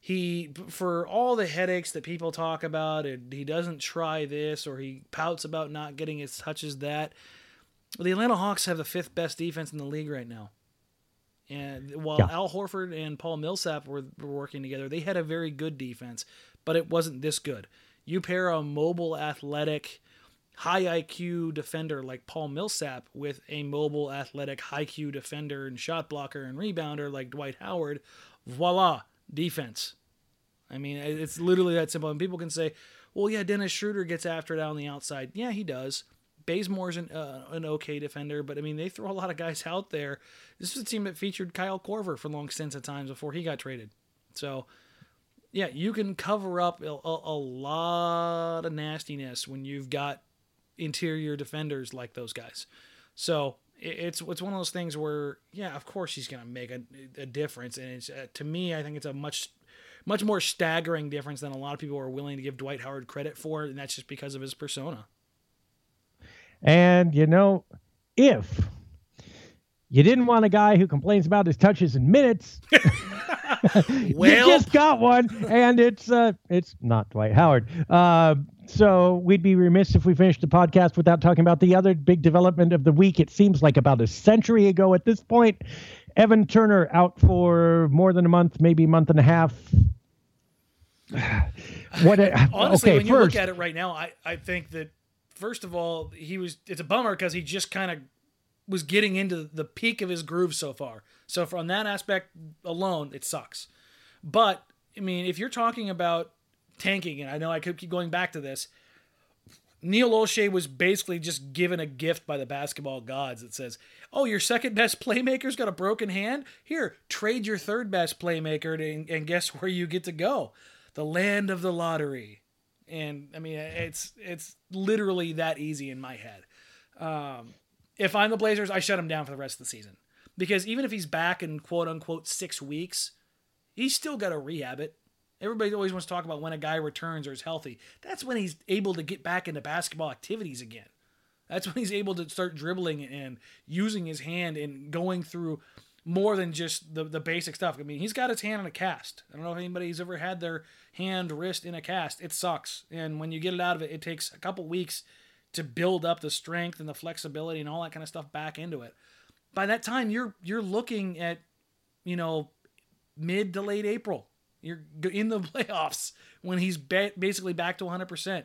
He, for all the headaches that people talk about, and he doesn't try this or he pouts about not getting his touches. That the Atlanta Hawks have the fifth best defense in the league right now. And while Yeah. Al Horford and Paul Millsap were, were working together, they had a very good defense, but it wasn't this good. You pair a mobile, athletic, high IQ defender like Paul Millsap with a mobile, athletic, high IQ defender and shot blocker and rebounder like Dwight Howard, voila, defense. I mean, it's literally that simple. And people can say, well, yeah, Dennis Schroeder gets after it on the outside. Yeah, he does. Bazemore's an, uh, an okay defender, but I mean, they throw a lot of guys out there. This was a team that featured Kyle Korver for long stints of times before he got traded. So, yeah, you can cover up a, a lot of nastiness when you've got interior defenders like those guys. So it's it's one of those things where yeah, of course he's going to make a, a difference, and it's uh, to me I think it's a much much more staggering difference than a lot of people are willing to give Dwight Howard credit for, and that's just because of his persona. And you know, if you didn't want a guy who complains about his touches and minutes, [LAUGHS] you just got one, and it's uh, it's not Dwight Howard. Uh, so we'd be remiss if we finished the podcast without talking about the other big development of the week. It seems like about a century ago at this point. Evan Turner out for more than a month, maybe a month and a half. [SIGHS] what? [SIGHS] Honestly, okay, when you first, look at it right now, I, I think that first of all, he was it's a bummer because he just kind of was getting into the peak of his groove so far. So from that aspect alone, it sucks. But I mean, if you're talking about tanking, and I know I could keep going back to this, Neil Olshey was basically just given a gift by the basketball gods that says, "Oh, your second best playmaker's got a broken hand. Here, trade your third best playmaker, to, and guess where you get to go? The land of the lottery." And I mean, it's it's literally that easy in my head. Um, if I'm the Blazers, I shut him down for the rest of the season because even if he's back in quote unquote six weeks, he's still got to rehab it. Everybody always wants to talk about when a guy returns or is healthy. That's when he's able to get back into basketball activities again. That's when he's able to start dribbling and using his hand and going through more than just the, the basic stuff. I mean, he's got his hand in a cast. I don't know if anybody's ever had their hand, wrist in a cast. It sucks. And when you get it out of it, it takes a couple weeks to build up the strength and the flexibility and all that kind of stuff back into it. By that time, you're you're looking at, you know, mid to late April. You're in the [LAUGHS] playoffs when he's ba- basically back to 100%.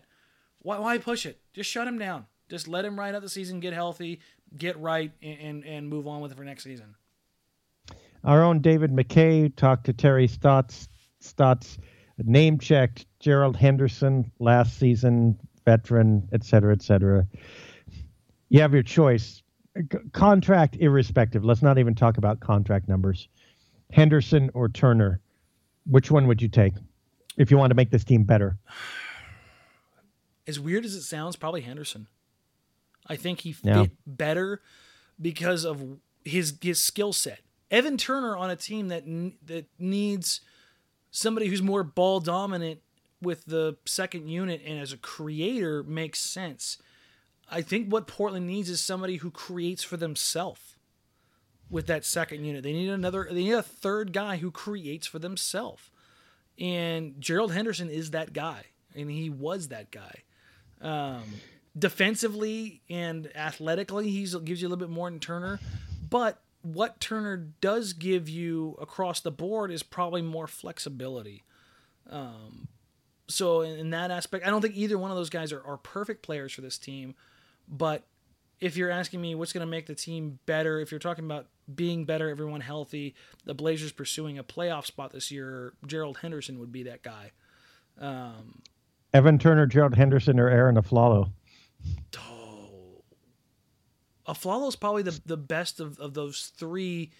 Why, why push it? Just shut him down. Just let him ride out the season, get healthy, get right, and, and, and move on with it for next season. Our own David McKay talked to Terry Stotts. Stotts name checked Gerald Henderson last season, veteran, et cetera, et cetera. You have your choice. Contract irrespective. Let's not even talk about contract numbers. Henderson or Turner. Which one would you take if you want to make this team better? As weird as it sounds, probably Henderson. I think he fit Yeah. better because of his his skill set. Evan Turner on a team that that needs somebody who's more ball dominant with the second unit and as a creator makes sense. I think what Portland needs is somebody who creates for themselves with that second unit. They need another they need a third guy who creates for themselves. And Gerald Henderson is that guy, and he was that guy. Um, defensively and athletically, he gives you a little bit more than Turner, But what Turner does give you across the board is probably more flexibility. Um, so in, in, that aspect, I don't think either one of those guys are, are perfect players for this team. But if you're asking me what's going to make the team better, if you're talking about being better, everyone healthy, the Blazers pursuing a playoff spot this year, Gerald Henderson would be that guy. Um, Evan Turner, Gerald Henderson, or Aaron Afflalo. Oh, Afflalo's probably the, the best of, of those three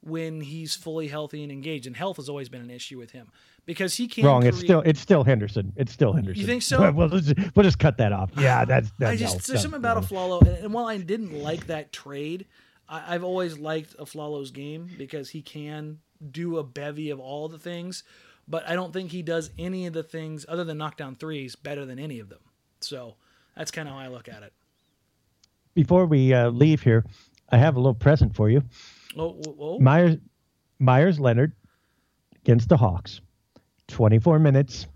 when he's fully healthy and engaged. And health has always been an issue with him because he can't. Wrong. Create... It's still it's still Henderson. It's still Henderson. You think so? [LAUGHS] we'll, just, we'll just cut that off. Yeah, that's. [SIGHS] that's I just no, there's something about Afflalo, and, and while I didn't like that trade, I, have always liked Afflalo's game because he can do a bevy of all the things, but I don't think he does any of the things other than knockdown threes better than any of them. So that's kind of how I look at it. Before we uh, leave here, I have a little present for you. Oh, oh. Meyers Meyers Leonard against the Hawks. 24 minutes,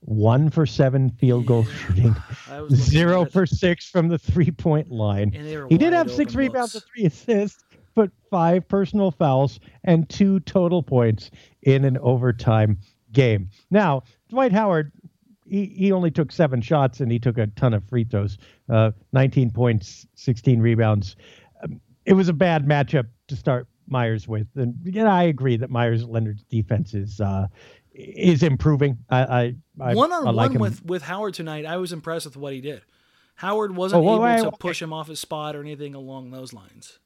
one for seven field goal shooting, [LAUGHS] zero for six from the three point line. He did have six rebounds and three assists, but five personal fouls and two total points in an overtime game. Now, Dwight Howard, he, he only took seven shots and he took a ton of free throws, uh, 19 points, 16 rebounds. Um, it was a bad matchup to start Meyers with. And yeah, I agree that Meyers Leonard's defense is uh, is improving. I, I one on like one with with Howard tonight. I was impressed with what he did. Howard wasn't oh, well, able I, to push him off his spot or anything along those lines.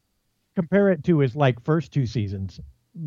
Compare it to his like first two seasons.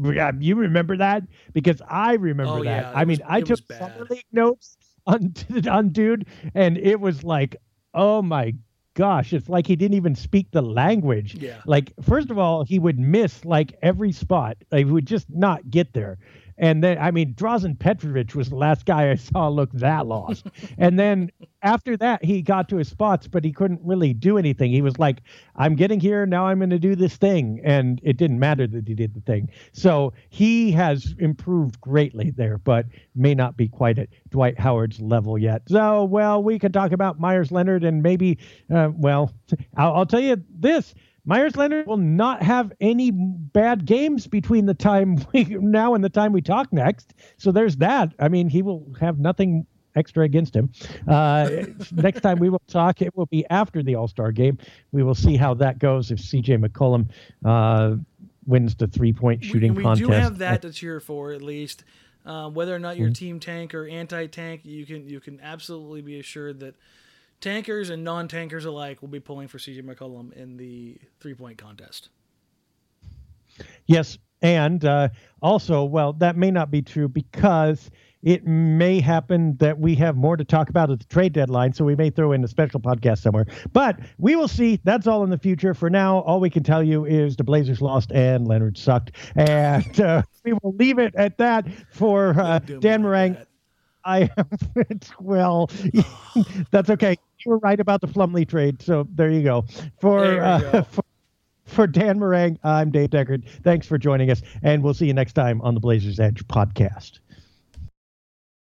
Yeah, you remember that because I remember oh, that. Yeah, I mean, was, I took summer league notes on [LAUGHS] on dude, and it was like, oh my gosh, it's like he didn't even speak the language. Yeah. Like, first of all, he would miss like every spot. Like, he would just not get there. And then, I mean, Drazen Petrovic was the last guy I saw look that lost. [LAUGHS] and then after that, he got to his spots, but he couldn't really do anything. He was like, I'm getting here. Now I'm going to do this thing. And it didn't matter that he did the thing. So he has improved greatly there, but may not be quite at Dwight Howard's level yet. So, well, we could talk about Meyers Leonard and maybe, uh, well, [LAUGHS] I'll, I'll tell you this Meyers Leonard will not have any bad games between the time [LAUGHS] we now and the time we talk next. So there's that. I mean, he will have nothing extra against him. Uh, [LAUGHS] next time we will talk, it will be after the All Star game. We will see how that goes if CJ McCollum uh, wins the three point shooting we, we contest. We do have that to cheer for at least. Uh, whether or not you're mm-hmm. team tank or anti tank, you can you can absolutely be assured that tankers and non-tankers alike will be pulling for CJ McCollum in the three-point contest. Yes, and uh, also, well, that may not be true because it may happen that we have more to talk about at the trade deadline, so we may throw in a special podcast somewhere. But we will see. That's all in the future. For now, all we can tell you is the Blazers lost and Leonard sucked, and [LAUGHS] uh, we will leave it at that for uh, Dan Marang. I am. well, [LAUGHS] that's okay. You were right about the Plumlee trade, so there you go. For, uh, go. [LAUGHS] for for Dan Marang, I'm Dave Deckard. Thanks for joining us, and we'll see you next time on the Blazers Edge podcast.